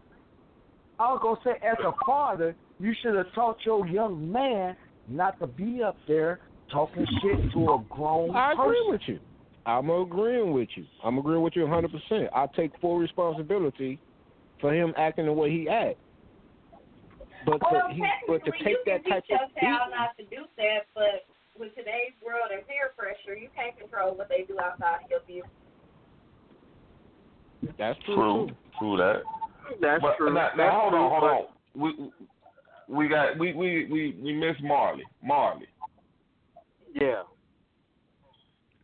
I was gonna say, as a father, you should have taught your young man not to be up there talking shit to a grown I agree person. with you. I'm agreeing with you. I'm agreeing with you 100. percent I take full responsibility for him acting the way he acts. But Well, to, he, but to technically, take you that can type teach of your child not to do that, but with today's world and peer pressure, you can't control what they do outside of your view. that's true. True. True that. That's but, true. Now, now hold on, hold but- on. We we got we we we we miss Marley. Marley, Yeah.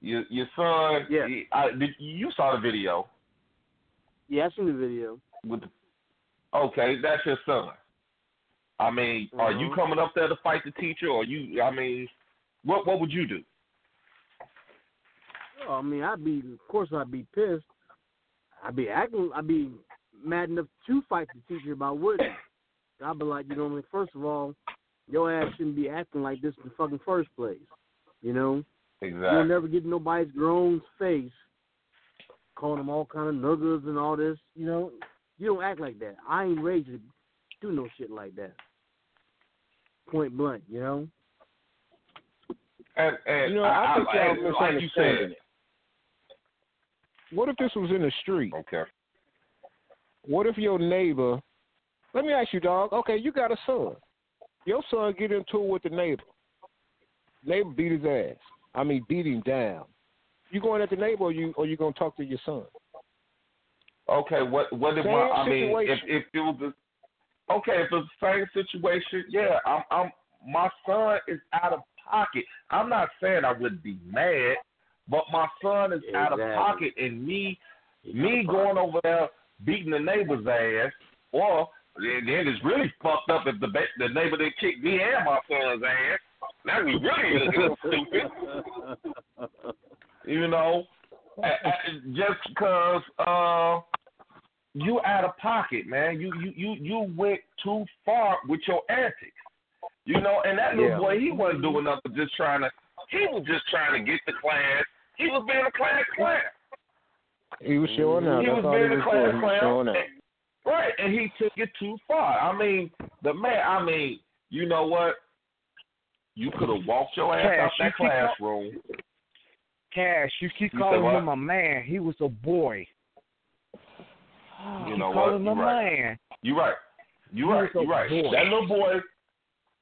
your your son. Yeah. He, I, did, you saw the video Yeah, I seen the video. with. The, okay, that's your son. I mean, are you Mhm. coming up there to fight the teacher, or you? I mean, what what would you do? Oh, I mean, I'd be, of course, I'd be pissed. I'd be acting, I'd be mad enough to fight the teacher, but I wouldn't. I'd be like, you know, what I mean, first of all, your ass shouldn't be acting like this in the fucking first place. You know, you'll never get nobody's grown face, calling them all kind of nuggers and all this. You know, you don't act like that. I ain't raised to do no shit like that. Point blank, you know. And, and You know, I, think y'all like you misunderstanding said. it. What if this was in the street? Okay. What if your neighbor? Let me ask you, dog. Okay, you got a son. Your son get into it with the neighbor. Neighbor beat his ass. I mean, beat him down. You going at the neighbor, or you or you gonna talk to your son? Okay, what what if my I mean if if it was the okay, if it's the same situation, yeah, I'm I'm my son is out of pocket. I'm not saying I wouldn't be mad, but my son is out of pocket and me me going over there beating the neighbor's ass or then it's really fucked up if the ba- the neighbor that kicked me and my son's ass. Now we really looking stupid. You know, just because uh, you out of pocket, man. You you you you went too far with your antics. You know, and that little Yeah. boy, he wasn't doing nothing, just trying to. He was just trying to get the class. He was being a class clown. He was showing up. He That's was being was a doing. class showing clown. up. Right, and he took it too far. I mean, the man. I mean, you know what? You could have walked your ass Cash, out you that keep call- classroom. Cash, you keep You calling him a man. He was a boy. You know what? calling him You're right. man. You right. You He right. was a You right. boy. That little boy.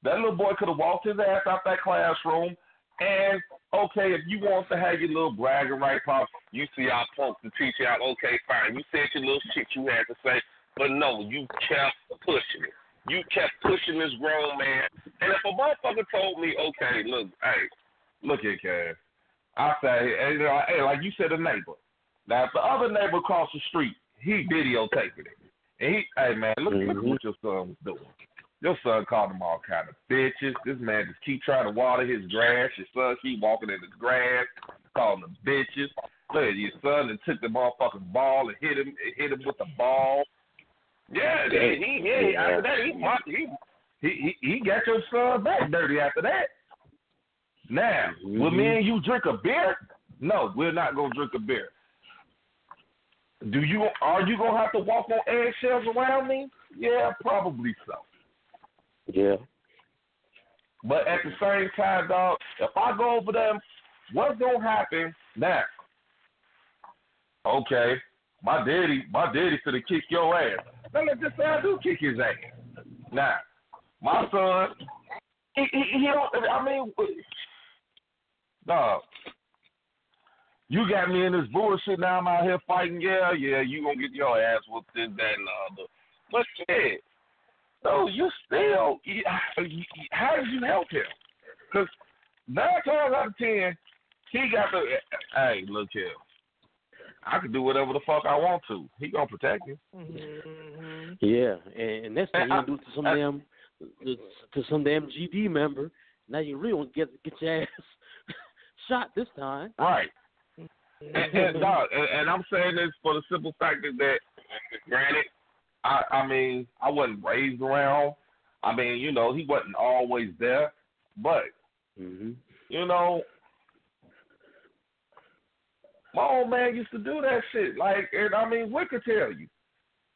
That little boy could have walked his ass out that classroom. And okay, if you want to have your little bragging right, pop, you see our punk the teacher out. Okay, fine. You said your little shit you had to say, but no, you kept pushing it. You kept pushing this grown man. And if a motherfucker told me, okay, look, hey, look here, Cass. I say, hey, you know, hey, like you said, a neighbor. Now, if the other neighbor across the street, he videotaping it. And he, hey man, look, look mm-hmm. what your son was doing. Your son called him all kind of bitches. This man just keep trying to water his grass. Your son keep walking in his grass, calling them bitches. Look, at your son and took the motherfucking ball and hit him, hit him with the ball. Yeah, he, he, he Yeah. after that he, he he he got your son back dirty after that. Now, will me mm-hmm. and you drink a beer? No, we're not gonna drink a beer. Do you are you gonna have to walk on eggshells around me? Yeah, probably so. Yeah. But at the same time, dog, if I go over them, what's gonna happen now? Okay, my daddy, my daddy finna kick your ass. Now let's just say I do kick his ass. Now, my son, he, he, he don't. I mean, dog, you got me in this bullshit. Now I'm out here fighting. Yeah, yeah, you gonna get your ass whooped this, that, and the other. But shit, no, you still. you- you- How did you help him? Because nine times out of ten, he got the. Hey, look here. I can do whatever the fuck I want to. He gonna protect you. Mm-hmm. Yeah, and, and that's what you I- do to some I- damn to some damn GD member. Now you really want to get get your ass shot this time. Right. And, and, dog, and, and I'm saying this for the simple fact that, that granted, I, I mean, I wasn't raised around. I mean, you know, he wasn't always there, but Mm-hmm. you know, my old man used to do that shit. Like, and I mean, we could tell you,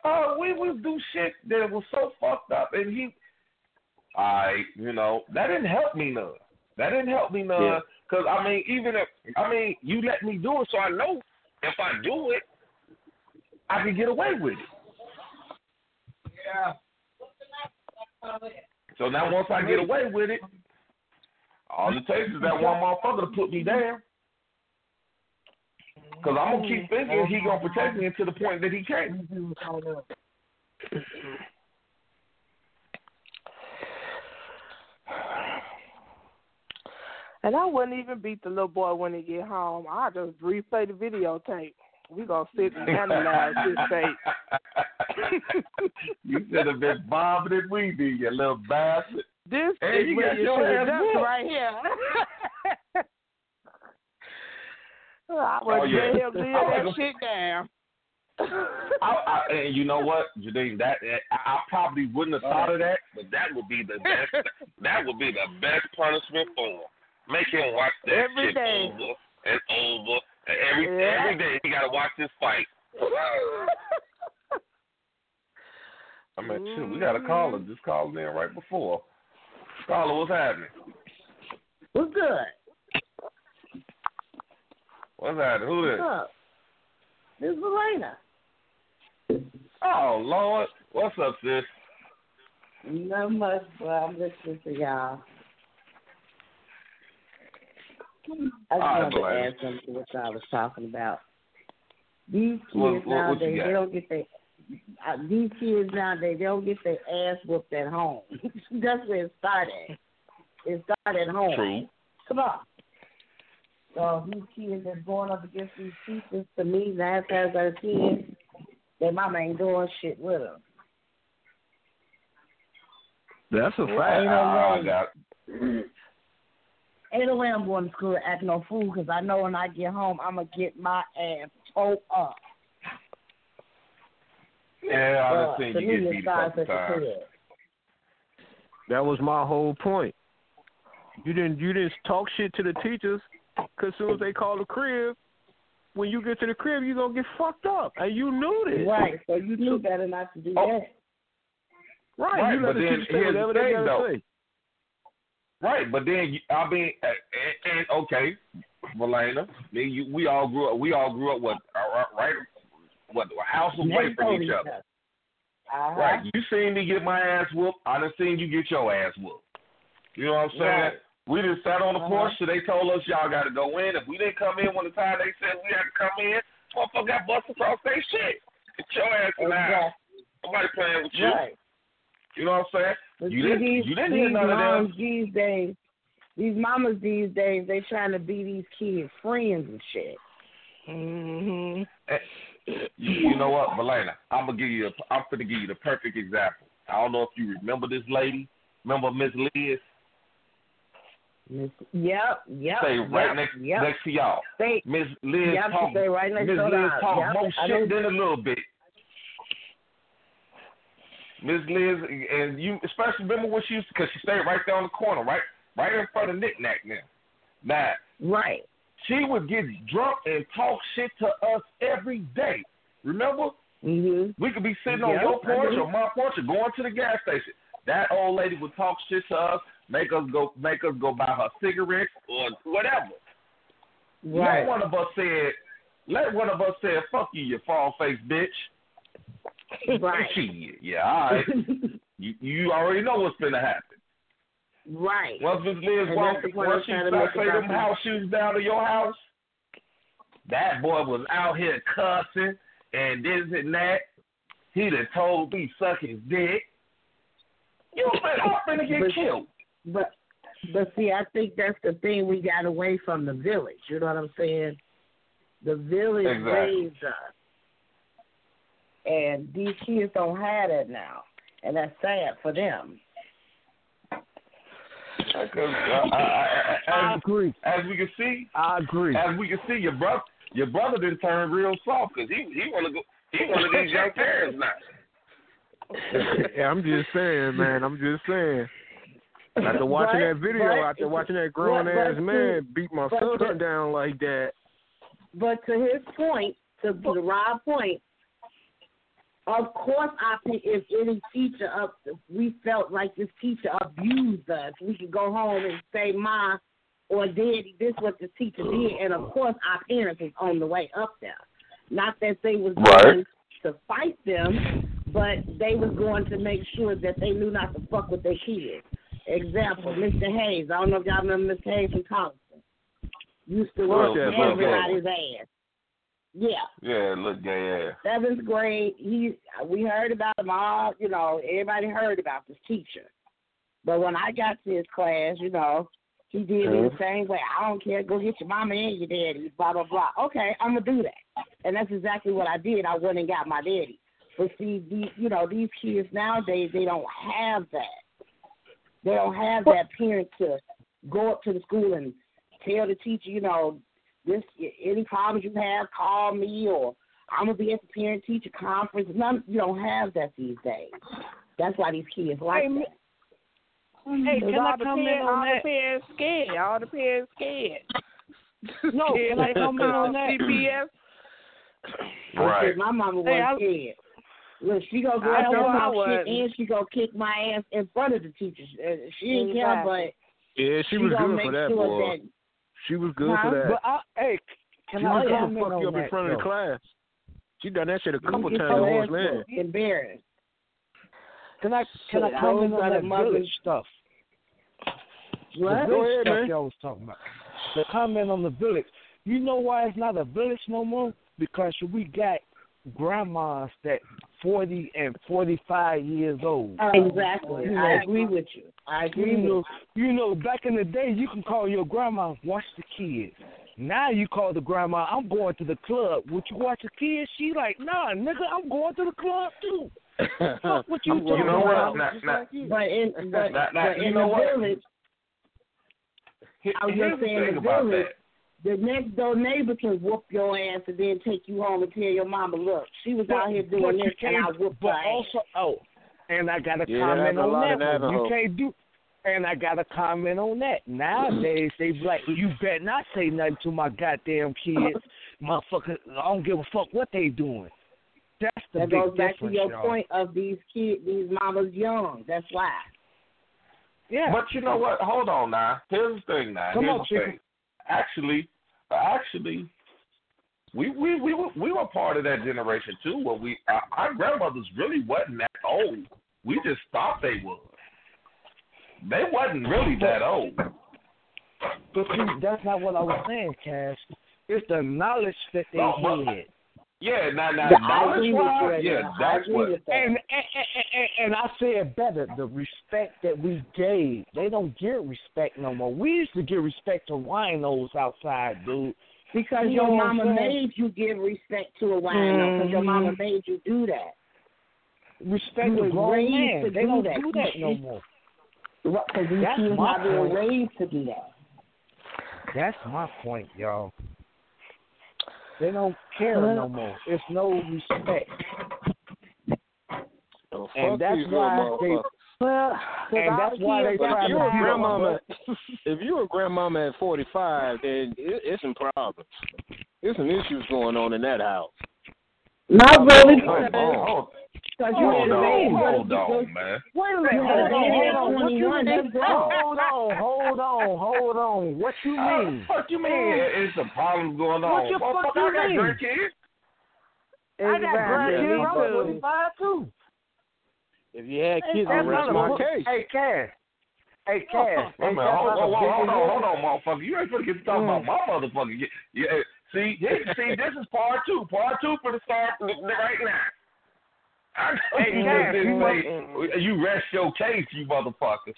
uh, we would do shit that was so fucked up, and he, I, you know, that didn't help me none. That didn't help me none. Yeah. Cause I mean, even if I mean, you let me do it, so I know if I do it, I can get away with it. Yeah. So now once I get away with it, all it takes is that one motherfucker to put me down. Cause I'm gonna keep thinking he gonna protect me until the point that he can't. And I wouldn't even beat the little boy when he get home. I just replay the videotape. We gonna sit and analyze this tape. you should have been bobbing and weaving, you little bastard. This Hey, is you where got you your should have ass done whooped. right here. Oh, I Oh, would yeah. yeah. him leave I that shit down. I, I, and you know what, Janine, that I, I probably wouldn't have thought of that, but that would be the best. that would be the best punishment for him. Make him watch that Every shit day. over and over. And every Yeah. every day he got to watch this fight. I mean, shit, we got a mm-hmm. caller. Just calling in right before. Caller, what's happening? What's good? What's happening? Who is? What's this? up? This is Elena. Oh Lord, what's up, sis? Not much, but I'm listening to y'all. I just right, wanted to Elena. add something to what y'all was talking about. These kids What- what- nowadays, they don't get their uh, these kids nowadays, they don't get their ass whooped at home. That's where it started. It started at home. True. Come on. So these kids that's going up against these teachers, to me, nine times out of ten, their mama ain't doing shit with them. That's a Well, fact. ain't no Ah, I way. got ain't no way I'm going to school to act no fool because I know when I get home I'm gonna get my ass towed up. Yeah, I Uh, done seen you get beat a couple the times. crib. That was my whole point. You didn't you didn't talk shit to the teachers because soon as they call the crib, when you get to the crib, you're gonna get fucked up, and you knew this. Right, so you knew better not to do Oh. that. Right, Right, you but then here's the thing, though. say. Right, but then I mean, uh, and, and okay, Melena, me, you, we all grew up. We all grew up with uh, right, what a house away from each other. Uh-huh. Right, you seen me get my ass whooped. I done seen you get your ass whooped. You know what I'm saying? Right. We just sat on the Uh-huh. porch, so they told us y'all got to go in. If we didn't come in when the time they said we had to come in, motherfucker got busted across their shit. Get your ass in house. Nobody playing with you. Right. You know what I'm saying? But you see, didn't. these, you didn't these hear none of them. these days, these mamas these days, they trying to be these kids' friends and shit. Mm-hmm. You, you know what, Melena? I'm gonna give you. A, I'm gonna give you the perfect example. I don't know if you remember this lady. Remember Miss Liz? Miss, yep, yep. Stay right yep, next yep. next to y'all. Stay, Miss Liz yep, talk. stay right next Miss to Liz talk Yep, more I shit than a little bit. Miss Liz, and you especially remember when she used because she stayed right there on the corner, right, right in front of Nick Nack now. Now, right. She would get drunk and talk shit to us every day. Remember? Mm-hmm. We could be sitting on your porch or my porch or going to the gas station. That old lady would talk shit to us, make us go, make us go buy her cigarettes or whatever. Right. Let one of us said, let one of us say, "Fuck you, you fall face bitch." Right. Yeah, all right. you you already know what's gonna happen. Right. Once Miss Liz And walked, that's the point once she started say them house shoes down to your house, that boy was out here cussing and this and that. He done told me suck his dick. You finna, I'm finna get But- killed. But but see, I think that's the thing we got away from the village. You know what I'm saying? The village Exactly. raised us, and these kids don't have that now, and that's sad for them. Because I, I, I, I agree. as we can see, I agree. as we can see, your brother, your brother didn't turn real soft because he he wanna go. He one of these young parents now. yeah, I'm just saying, man. I'm just saying. After watching But- that video, but- after watching that grown but- ass but man to- beat my son down like that, But to his point, to, to the Rob point, of course, I think if any teacher up, if we felt like this teacher abused us, we could go home and say, "Ma," or "Daddy," this what the teacher did, and of course, our parents was on the way up there. Not that they was Right. going to fight them, but they was going to make sure that they knew not to fuck with their kids. Example, Mr. Hayes. I don't know if y'all remember Mr. Hayes from Thompson. Used to work Look, look, everybody's ass. Yeah. Yeah, look gay ass. Seventh grade, he we heard about him all, you know, everybody heard about this teacher. But when I got to his class, you know, he did me uh-huh. the same way. I don't care, go get your mama and your daddy, blah blah blah. Okay, I'm gonna do that. And that's exactly what I did. I went and got my daddy. But see, the, you know, these kids nowadays they don't have that. They don't have that parent to go up to the school and tell the teacher, you know, this any problems you have, call me or I'm gonna be at the parent teacher conference. None you don't have that these days. That's why these kids like Hey, that. Hey, Because can I all the come in parents- on all that? the parents scared. All the parents scared. No, can I come in on that? CPS. I said my mama wasn't I- scared. Look, she gonna go I up know there shit wasn't. and she gonna kick my ass in front of the teachers. Uh, She didn't care, but yeah, she, was good make for that, sure boy. that She was good Huh? for that. But I, hey, can she I was good to fuck you up in that, front of the though? class. She done that shit a couple you times get on your Horse ass Land. embarrassed. Can I can I Shit, comment those on are that the mothers- village stuff? What? The Go village ahead, stuff man. y'all was talking about. The comment on the village. You know why it's not a village no more? Because we got grandmas that forty and forty five years old. Exactly. You I agree with you. I agree You know, you. you know, back in the day, you can call your grandma, watch the kids. Now you call the grandma, I'm going to the club. Would you watch the kids? She like, nah, nigga, I'm going to the club too. Fuck what you I'm talking You know what? about? Now, now, But in but, Now- now, but in the what? village, I was just saying the village. that. The next door neighbor can whoop your ass and then take you home and tell your mama, look, she was out here doing this and I can't- whooped but her ass. oh, and I got to Yeah, comment happen a on that one. You can't do, and I got to comment on that. Nowadays, they be like, you better not say nothing to my goddamn kids, motherfucker. I don't give a fuck what they doing. That's the that big goes back to your y'all. point of these kids, these mamas young. That's why. Yeah. But you know what? Hold on now. Here's the thing now. Come Here's on, the Chicken. thing. Actually, actually, we we we were we were part of that generation too. Where we our, our grandmothers really wasn't that old. We just thought they was. They wasn't really that old. But see, that's not what I was saying, Cash. It's the knowledge that they No, had. Yeah, now now I agree with knowledge wise, yeah, Adrian. That's what. with that. And, and, and, and, and I say it better, the respect that we gave, they don't get respect no more. We used to give respect to winos outside, dude. Because You your know mama made you give respect to a wino. Because your mama Mhm. made you do that. Respect You the was grown raised man. to They do don't that. do that no more. Because these That's kids my not point. raised to do that. That's my point, y'all. They don't care no more. It's no respect. Oh, And that's why they. Well, and that's why they try if to you're a beat grandmama, if you're a grandmama at 45, then it, it's some problems. There's some issues going on in that house. Not really. Hold on, hold Because you hold on, hold on, man. Wait a minute. Hold on, hold on. What you 21, mean? that's grown. Hold on, hold on, hold on. What you Uh, mean? What you mean? It's some problems going on. What the Motherfucker, fuck you I got mean? grandkids. I got Exactly. grandkids. I'm 45 too. If you had kids, That's I'd not my a- case. Hey, Cash. Hey, Cash. Wait a minute, hold, not hold, hold, hold on, hold on, motherfucker. You ain't gonna get to talk about my motherfucker. Yeah, yeah. See, yeah, see, this is part two. Part two for the start right now. I Hey, you Cash, you say, you rest your case, you motherfucker.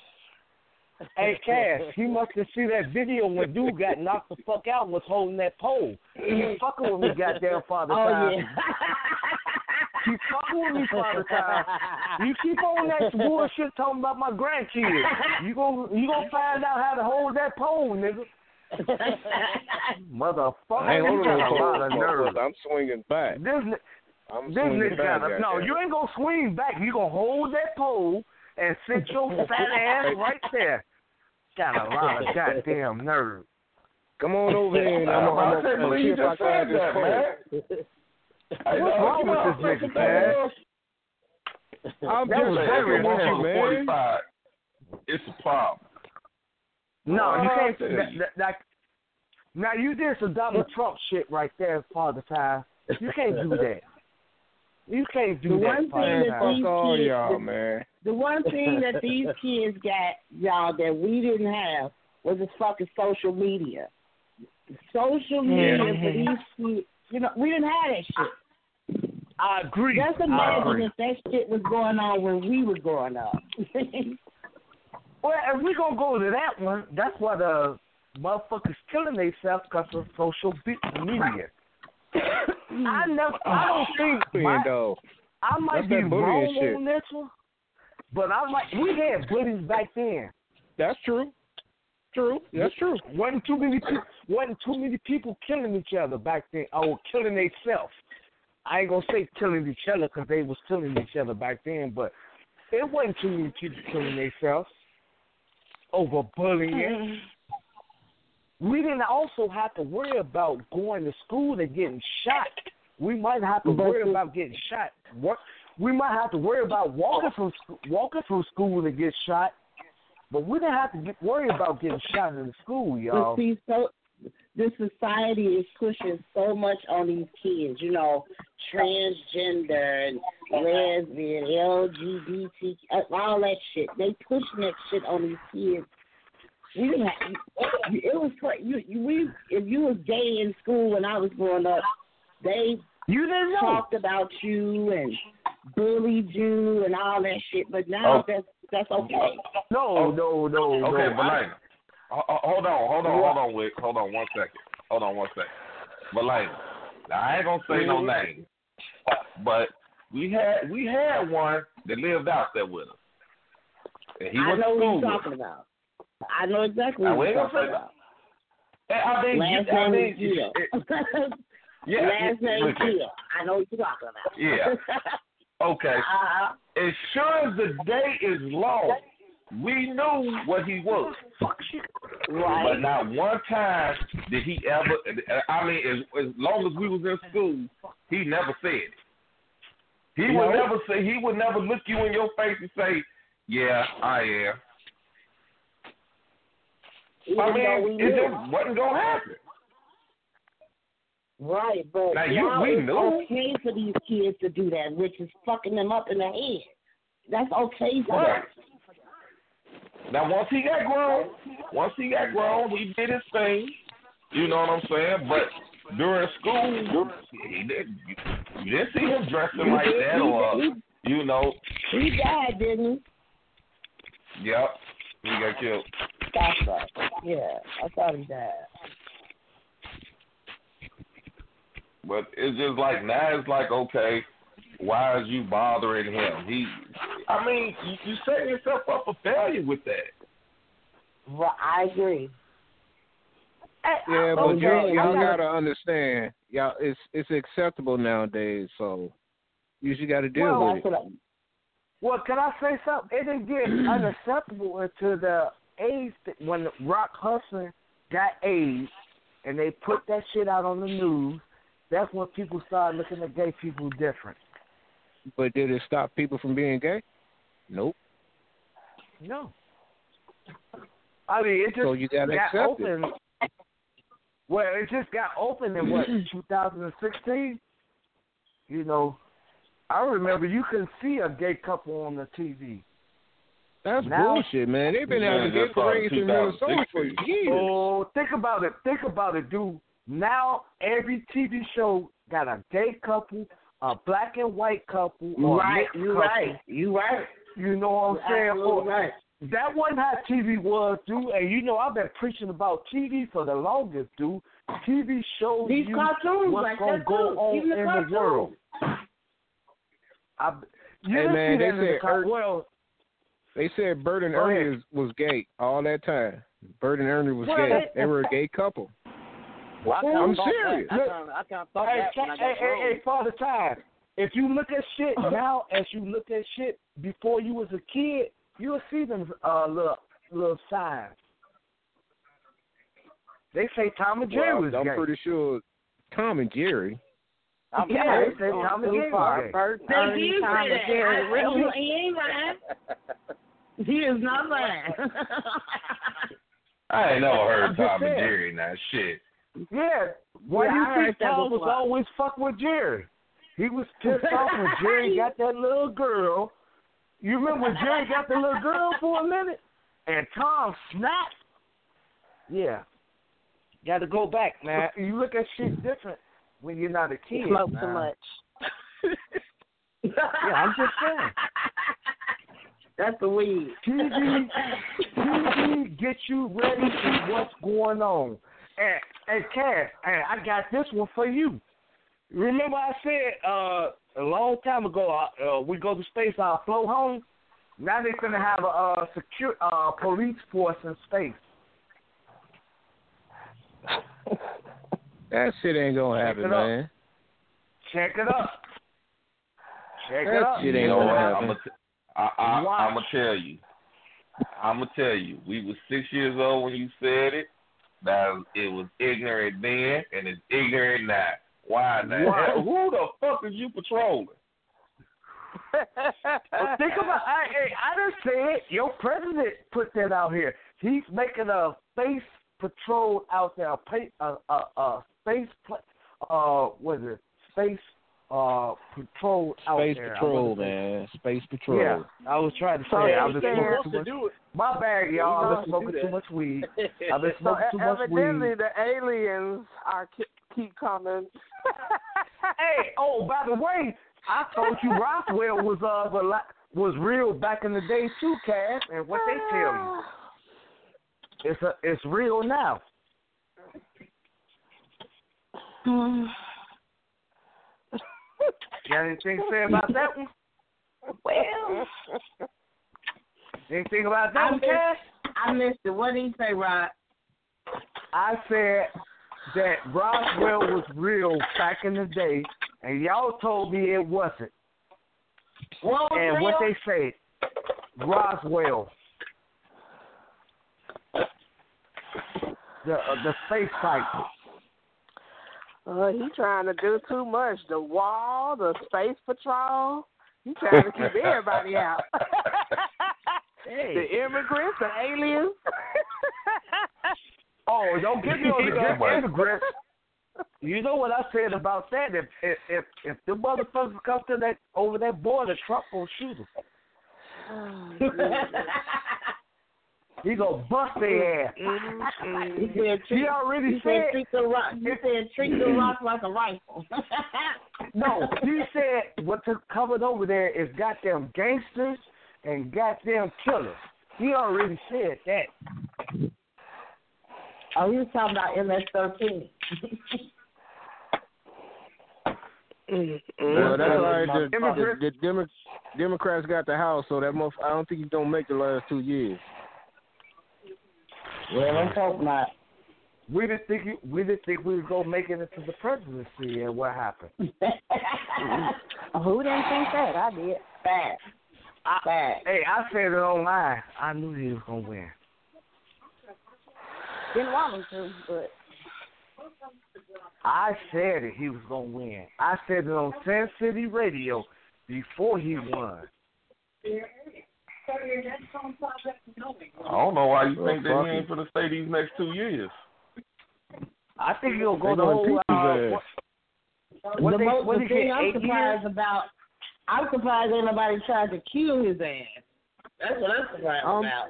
Hey, Cash, you must have seen that video when dude got knocked the fuck out and was holding that pole. He was fucking with me, goddamn father Oh, time. yeah. You fucking with me, father time. You keep on that bullshit talking about my grandkids. You gon' you gonna find out how to hold that pole, nigga. Motherfucker, I ain't you holding no got a lot of pole, nerve. motherfucker. I'm swinging back. This ni- I'm this nigga got a, no. You ain't gonna swing back. You gonna hold that pole and sit your fat ass right there. Got a lot of goddamn nerve. Come on over here and I'm gonna can't I'm gonna believe see you if I just can have said this that, pole. man. What's wrong you with know, this nigga, listen, man? I'm That just was If very fucking your with you, motherfucker man. 45, it's a problem. No, you Oh, can't. I That, that, that, now you did some Donald Trump shit right there, Father Time. You can't do that. You can't do The that, one thing that these all kids, y'all, the, man. the one thing that these kids got, y'all, that we didn't have was this fucking social media. Social media Mhm. for these kids, you know, we didn't have that shit. I agree. Just imagine agree. if that shit was going on when we were growing up. Well, if we gonna go to that one, that's why the motherfuckers killing themselves because of social media. I mm. never, I oh, don't think my, though. I might That's be that bullying wrong shit. on this one, but I might. We had bullies back then. That's true. True. That's true. wasn't too many people wasn't too many people killing each other back then or killing themselves. I ain't gonna say killing each other because they was killing each other back then, but it wasn't too many people killing themselves over bullying. We didn't also have to worry about going to school and getting shot. We might have to worry about getting shot. What we might have to worry about walking from walking through school and get shot. But we didn't have to get, worry about getting shot in the school, y'all. But see, so this society is pushing so much on these kids, you know, transgender and lesbian, LGBT, uh, all that shit. They pushing that shit on these kids. We didn't have, you- it was cra- you, you we if you was gay in school when I was growing up, they you didn't know. talked about you and bullied you and all that shit. But now Oh. that's that's okay. No, no, no, Okay, no. Belena. Ho- ho- Hold on, hold on, hold on, Wick. Hold on one second. Hold on one second. Belena. Now I ain't gonna say no mm-hmm. name, but we had we had one that lived out there with us, and he was I went know to what you're talking about. I know exactly Now, what you're talking about. I mean, Last you, I name mean, is Gill. yeah, Last yeah, name look, Gill. I know what you're talking about. Yeah. Okay. Uh-huh. As sure as the day is long, we knew what he was. Right. But not one time did he ever. I mean, as, as long as we was in school, he never said it. He would No. never say. He would never look you in your face and say, "Yeah, I am." Even I mean, it just wasn't gonna happen. Right, but Now, you- now we it's knew. okay for these kids to do that, which is fucking them up in the head. That's okay for Right. them. Now, once he got grown, once he got grown, he did his thing. You know what I'm saying? But during school, he did, you, you didn't see him dressing like that, or you know, He died, didn't he? yep, he got killed. He? That's. Yeah, I thought he died. But it's just like now, it's like okay, why is you bothering him? He, I mean, you, you setting yourself up for failure with that. Well, I agree. Yeah, but y'all, y'all gotta- gotta understand, y'all, it's it's acceptable nowadays. So you just got to deal Well, with it. that's Well, can I say something? It didn't get unacceptable until the AIDS when Rock Hudson got AIDS, and they put that shit out on the news. That's when people started looking at gay people different. But did it stop people from being gay? Nope. No. I mean, it just So you gotta got accept it. open. Well, it just got open in what 2016. You know, I remember you couldn't see a gay couple on the TV. That's Now- bullshit, man. They've been having gay parades in Minnesota for years. Oh, think about it. Think about it, dude. Now every TV show got a gay couple, a black and white couple, or Right, mixed you couple. right. You right. You know what I'm You're saying? absolutely right. That wasn't how TV was, dude. And you know, I've been preaching about TV for the longest, dude. TV shows These you cartoons what's like gonna go too. on Even the in the cartoons. world. I, you Hey, didn't man, see they that in the said car- well, They said Bert and Ernie is, was gay all that time. Bert and Ernie was Well, gay. they- They were a gay couple. Well, I I'm serious. That. I kinda, I kinda thought hey, that when I hey, got hey, grown. hey, Father Time. If you look at shit now as you look at shit before you was a kid, you'll see them uh little little signs. They say Tom and Jerry Well, was I'm gay. pretty sure Tom and Jerry. I'm yeah, they say Tom and Jerry far. Bert, They Ernie, did Tom, say and that. Jerry. I- Really? I- He ain't lying. He is not lying. I ain't never heard just Tom and saying. Jerry now. Shit. Yeah. Why Yeah, I do you heard think that Tom was before. always fuck with Jerry? He was pissed off when Jerry got that little girl. You remember when Jerry got the little girl for a minute? And Tom snapped. Yeah. Got to go back, man. You look at shit different when you're not a kid. Smoke man. too much. Yeah, I'm just saying. That's the weed. TV, TV get you ready for what's going on. And, and Cass, and I got this one for you. Remember I said uh, a long time ago, uh, uh, we go to space, I'll flow home. Now they're going to have a uh, secure uh, police force in space. That shit ain't gonna Check happen, man. Check it up. Check it That up. shit ain't You know gonna what? happen. I, I, Watch. I'm gonna tell you. I'm gonna tell you. We was six years old when you said it. Now it was ignorant then, and it's ignorant now. Why the Why? hell? Who the fuck is you patrolling? Well, think about I, I didn't say it. Your president put that out here. He's making a space patrol out there, a, a, a, a space, uh, what is it? Space uh patrol out Space there. Patrol, man. Space Patrol. Yeah, I was trying to say. So I was been everything smoking too to much. do it. My bad, y'all. I've been smoking to do too much weed. I've been So smoking too much evidently weed. the aliens are ke- keep coming. hey, oh, by the way, I told you Roswell was uh was real back in the day too, Cass. And what they tell you, it's a it's real now. Got anything to say about that one? Well, Anything about that I one, missed, I missed it. What did he say, Rod? I said that Roswell was real back in the day, and y'all told me it wasn't. What was and what they say, Roswell, the uh, the space site. Uh, he trying to do too much. The wall, the space patrol. He trying to keep everybody out. The immigrants, the aliens. Oh, don't get me on the immigrants. You know what I said about that? If if if, if the motherfuckers come to that over that border, Trump gonna shoot them. he gonna bust their mm-hmm. ass. Mm-hmm. He said, treat, He already he said, said- treat the rock. He said, treat the rock like a rifle. No, he said what's covered over there is goddamn gangsters and goddamn killers. He already said that. Oh, he was talking about MS-13. Mm-hmm. Well, that's right. The, the, Immigrants- the Demo- Democrats got the House, so that month I don't think he's gonna make the last two years. Well, let's hope not. We didn't think you, we didn't think we was gonna make it to the presidency, and what happened? Who didn't think that? I did. Bad. Bad. Hey, I said it online. I knew he was gonna win. Didn't want him to, but I said it. He was gonna win. I said it on Sin City Radio before he won. I don't know why you think that fuck he ain't it. gonna stay these next two years. I think he'll go They the whole. impeach his Uh, what, what the they, most, what the thing? I'm surprised years? about, I'm surprised ain't nobody tried to kill his ass. That's what I'm surprised Um, about.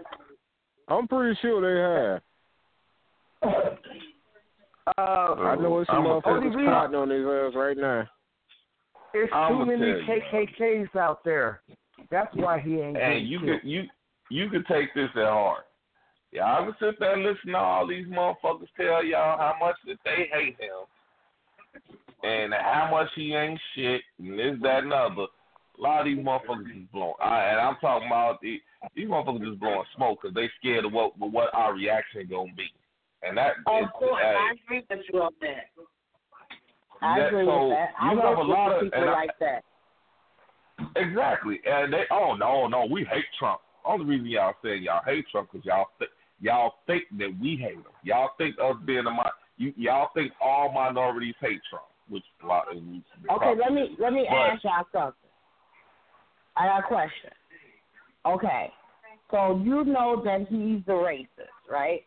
I'm pretty sure they have. Uh, I know it's some I'm a- motherfuckers Only cotton on his ass right now. There's I'ma too many tell you. KKKs out there. That's why he ain't And you killed. could you you could take this at heart. Y'all can sit there and listen to all these motherfuckers tell y'all how much that they hate him and how much he ain't shit and this, that, and other. A lot of these motherfuckers is blowing. I, and I'm talking about the, these motherfuckers just blowing smoke because they scared of what what our reaction gonna be. And that Of is, course, hey, I agree with you on that. I that- agree so with that. I you have a lot of people and I- like that. Exactly, and they oh no no we hate Trump. Only reason y'all say y'all hate Trump because y'all th- y'all think that we hate him. Y'all think us being a mi- you y'all think all minorities hate Trump, which a lot of Okay, let me let me But- ask y'all something. I got a question. Okay, so you know that he's a racist, right?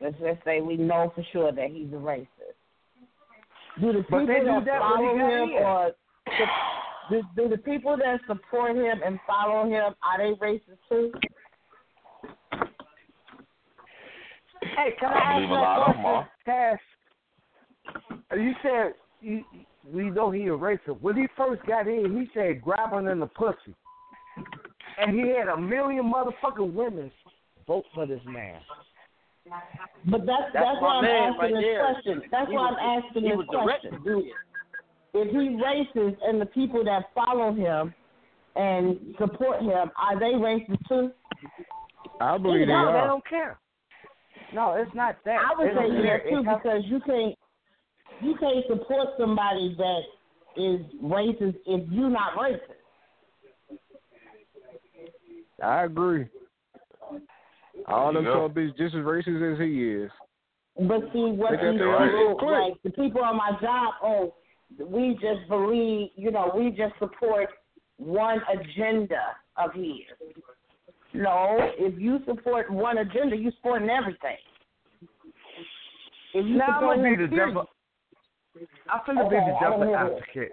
Let's just say we know for sure that he's a racist. Do the But people they do that that follow he got him in. or do, do the people that support him and follow him are they racist too? Hey, can I I, believe a ask lot of you them a question? You said you, we know he a racist. When he first got in, he said grabbing in the pussy, and he had a million motherfucking women vote for this man. But that's That's that's, why I'm asking right this there. question. That's He why was- I'm asking he this was directing. question. Do, if he's racist and the people that follow him and support him, are they racist too? I believe they no, they don't care. No, it's not that. I would They say care. yes too It has- because you can't you can't support somebody that is racist if you're not racist. I agree. All them Yeah. Trump is just as racist as he is. But see, what They got these their own little people, clique. like the people on my job, oh, we just believe, you know, we just support one agenda of his. No, if you support one agenda, you supporting everything. If you Now I'm support gonna be him, the devil. I'm oh, be Okay, the I don't devil advocate.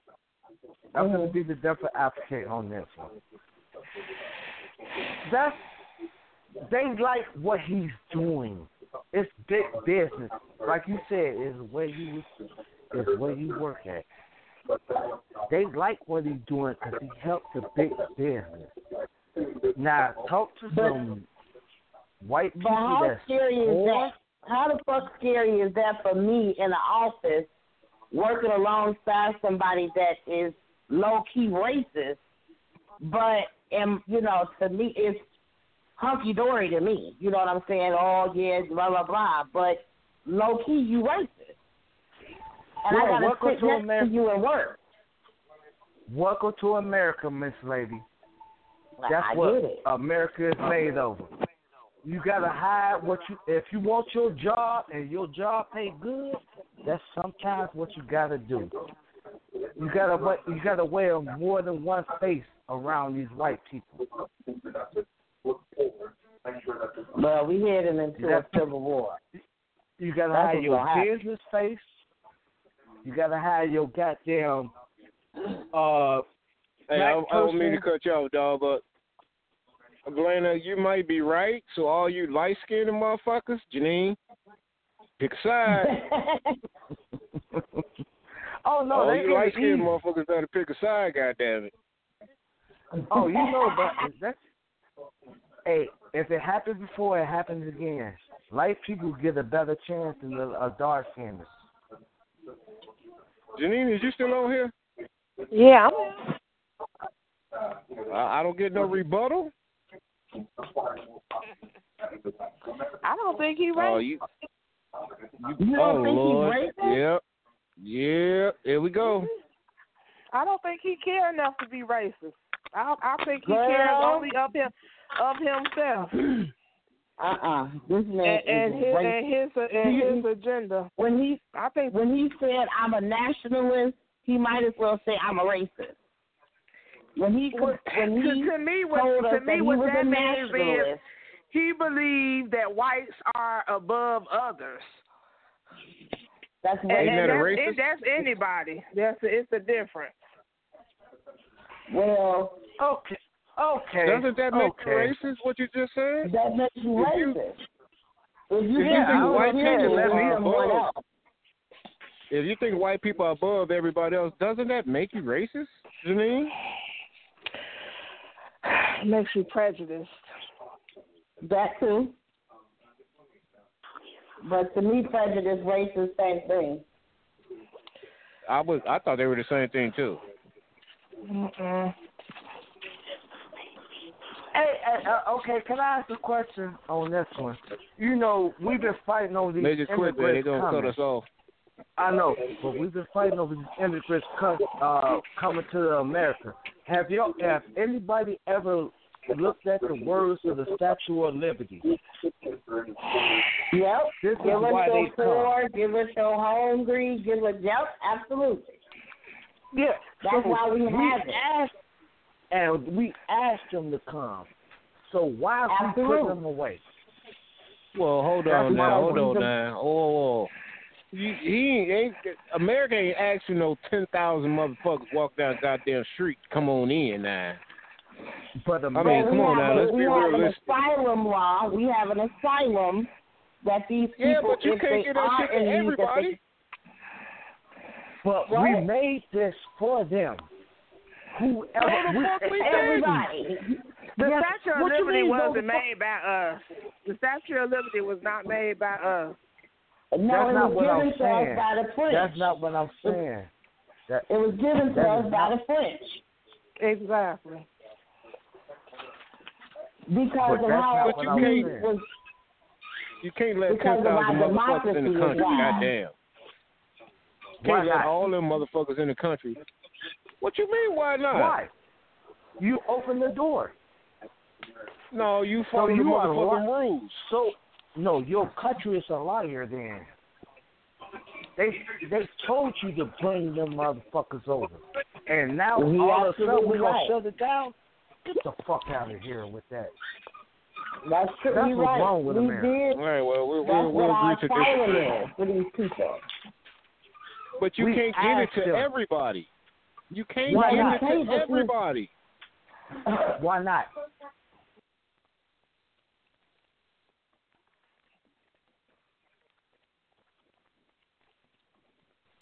I'm gonna be the devil advocate on this one. That's they like what he's doing. It's big business, like you said. Is where you is where you work at. They like what he's doing because he helps the big business. Now talk to But- some white But how that's scary is that? How the fuck scary is that for me in the office, working alongside somebody that is low key racist, but and you know to me it's hunky dory to me. You know what I'm saying? Oh yeah, blah blah blah. But low key you racist. And I gotta welcome sit to next America. to you at work. Welcome to America, Miss Lady. That's I what. America is made over. You gotta hide what you if you want your job and your job pay good. That's sometimes what you gotta do. You gotta you gotta wear more than one face around these white people. Well, we heading into a civil war. You gotta That's hide your business face. You gotta hide your goddamn uh. Hey, I, I don't mean to cut you off, dog, but Elena, you might be right. So all you light skinned motherfuckers, Janine, pick a side. oh no, all they you light skinned motherfuckers better pick a side, goddamn it. Oh, you know, but that's hey. If it happens before, it happens again. Light people get a better chance than the uh, dark skinned. Janine, is you still on here? Yeah, I, I don't get no rebuttal. I don't think he Oh, racist. you. You oh don't think he Lord. racist? Yep. Yep. Here we go. I don't think he care enough to be racist. I I think he Girl. cares only of him of himself Uh-uh. This man and, and is his racist. and his and He- his agenda. When he I think when he said I'm a nationalist, he might as well say I'm a racist. When he Well, when he to, to me, what, told us to that me, he what was that a means is nationalist, he believed that whites are above others. That's And, what and that that's, it, that's anybody. That's it's a difference. well, Okay. Okay. Doesn't that make okay. you racist? What you just said? that makes you If you- racist. If you if you think think white people are someone above- If you think white people are above everybody else, doesn't that make you racist, Janine? Makes you prejudiced. that too. But to me, prejudice, racist, same thing. I was I thought they were the same thing too. Mm-mm. Hey, hey uh, okay. Can I ask a question on this one? You know, we've been fighting over these They just quit there. They immigrants gonna coming. cut us off. I know, but we've been fighting over these immigrants come, uh, coming to America. Have you have anybody ever looked at the words of the Statue of Liberty? Yep. This is give us why your they come. poor, give us your hungry, give us, yep, absolutely. Yeah, That's so why we have it. asked, and we asked them to come. So why are we putting Absolutely. them away? Well, hold on why now, hold on don't- now. Oh, oh. You, he ain't America ain't asking no ten thousand motherfuckers walk down goddamn street. Come on in now. But I mean, But come we on have now. Let's we be have realistic. an asylum law. We have an asylum that these people, Yeah, but you if can't they get that are shit to in need, everybody. But What? we made this for them. Whoever Who the fuck we everybody. The Yes, Statue of what you Liberty mean, wasn't motherfucker? made by us. The Statue of Liberty was not made by us. No, That's it not was what I'm given to us by the French. That's not what I'm saying. That It was given to us by the French Exactly. because But of that's how not it what I'm was. saying. was You can't let Because ten of our thousand motherfuckers in the democracy is country. Goddamn. Why Can't let all them motherfuckers in the country. What you mean? Why not? Why? You open the door. No, you So follow the you are motherfucking li- rules. So no, your country is a liar. Then they they told you to bring them motherfuckers over, and now He all of a sudden absolutely we gonna right. shut it down. Get the fuck out of here with that. That's true. That's You're what's right. wrong with we America. did. All right, well, we, That's we'll, what we'll agree to disagree. for these people. But you We can't give it to them. everybody. You can't Why give not? it to everybody. Why not?